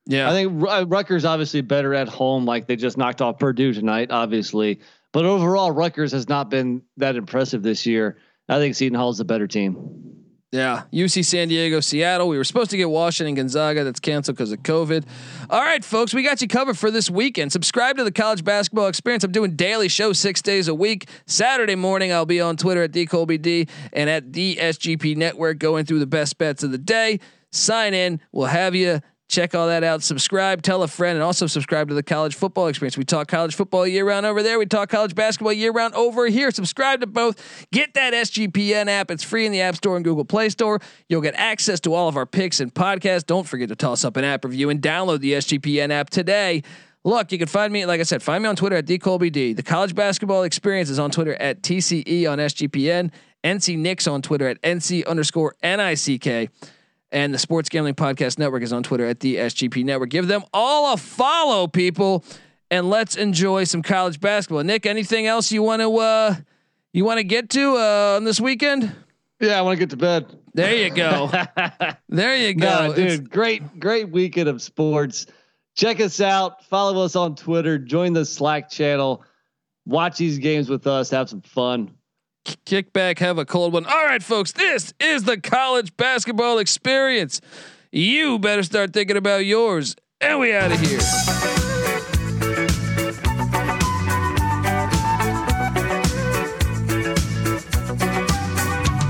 Yeah, I think Ru- uh, Rutgers obviously better at home, like they just knocked off Purdue tonight, obviously. But overall, Rutgers has not been that impressive this year. I think Seton Hall is the better team. Yeah, UC San Diego, Seattle. We were supposed to get Washington, Gonzaga. That's canceled because of COVID. All right, folks, we got you covered for this weekend. Subscribe to the College Basketball Experience. I'm doing daily shows six days a week. Saturday morning, I'll be on Twitter at dcolbyd and at the SGP Network, going through the best bets of the day. Sign in. We'll have you Check all that out. Subscribe, tell a friend, and also subscribe to the college football experience. We talk college football year round over there. We talk college basketball year round over here. Subscribe to both. Get that SGPN app. It's free in the App Store and Google Play Store. You'll get access to all of our picks and podcasts. Don't forget to toss up an app review and download the SGPN app today. Look, you can find me, like I said, find me on Twitter at DColbyD. The college basketball experience is on Twitter at TCE on SGPN. NC Nicks on Twitter at NC underscore NICK. And the Sports Gambling Podcast Network is on Twitter at the SGP Network. Give them all a follow, people, and let's enjoy some college basketball. Nick, anything else you want to uh, you want to get to uh, on this weekend? Yeah, I want to get to bed. There you go. [laughs] there you go, no, dude. Great, great weekend of sports. Check us out. Follow us on Twitter. Join the Slack channel. Watch these games with us. Have some fun kick back, have a cold one. All right, folks, this is the college basketball experience. You better start thinking about yours. And we out of here.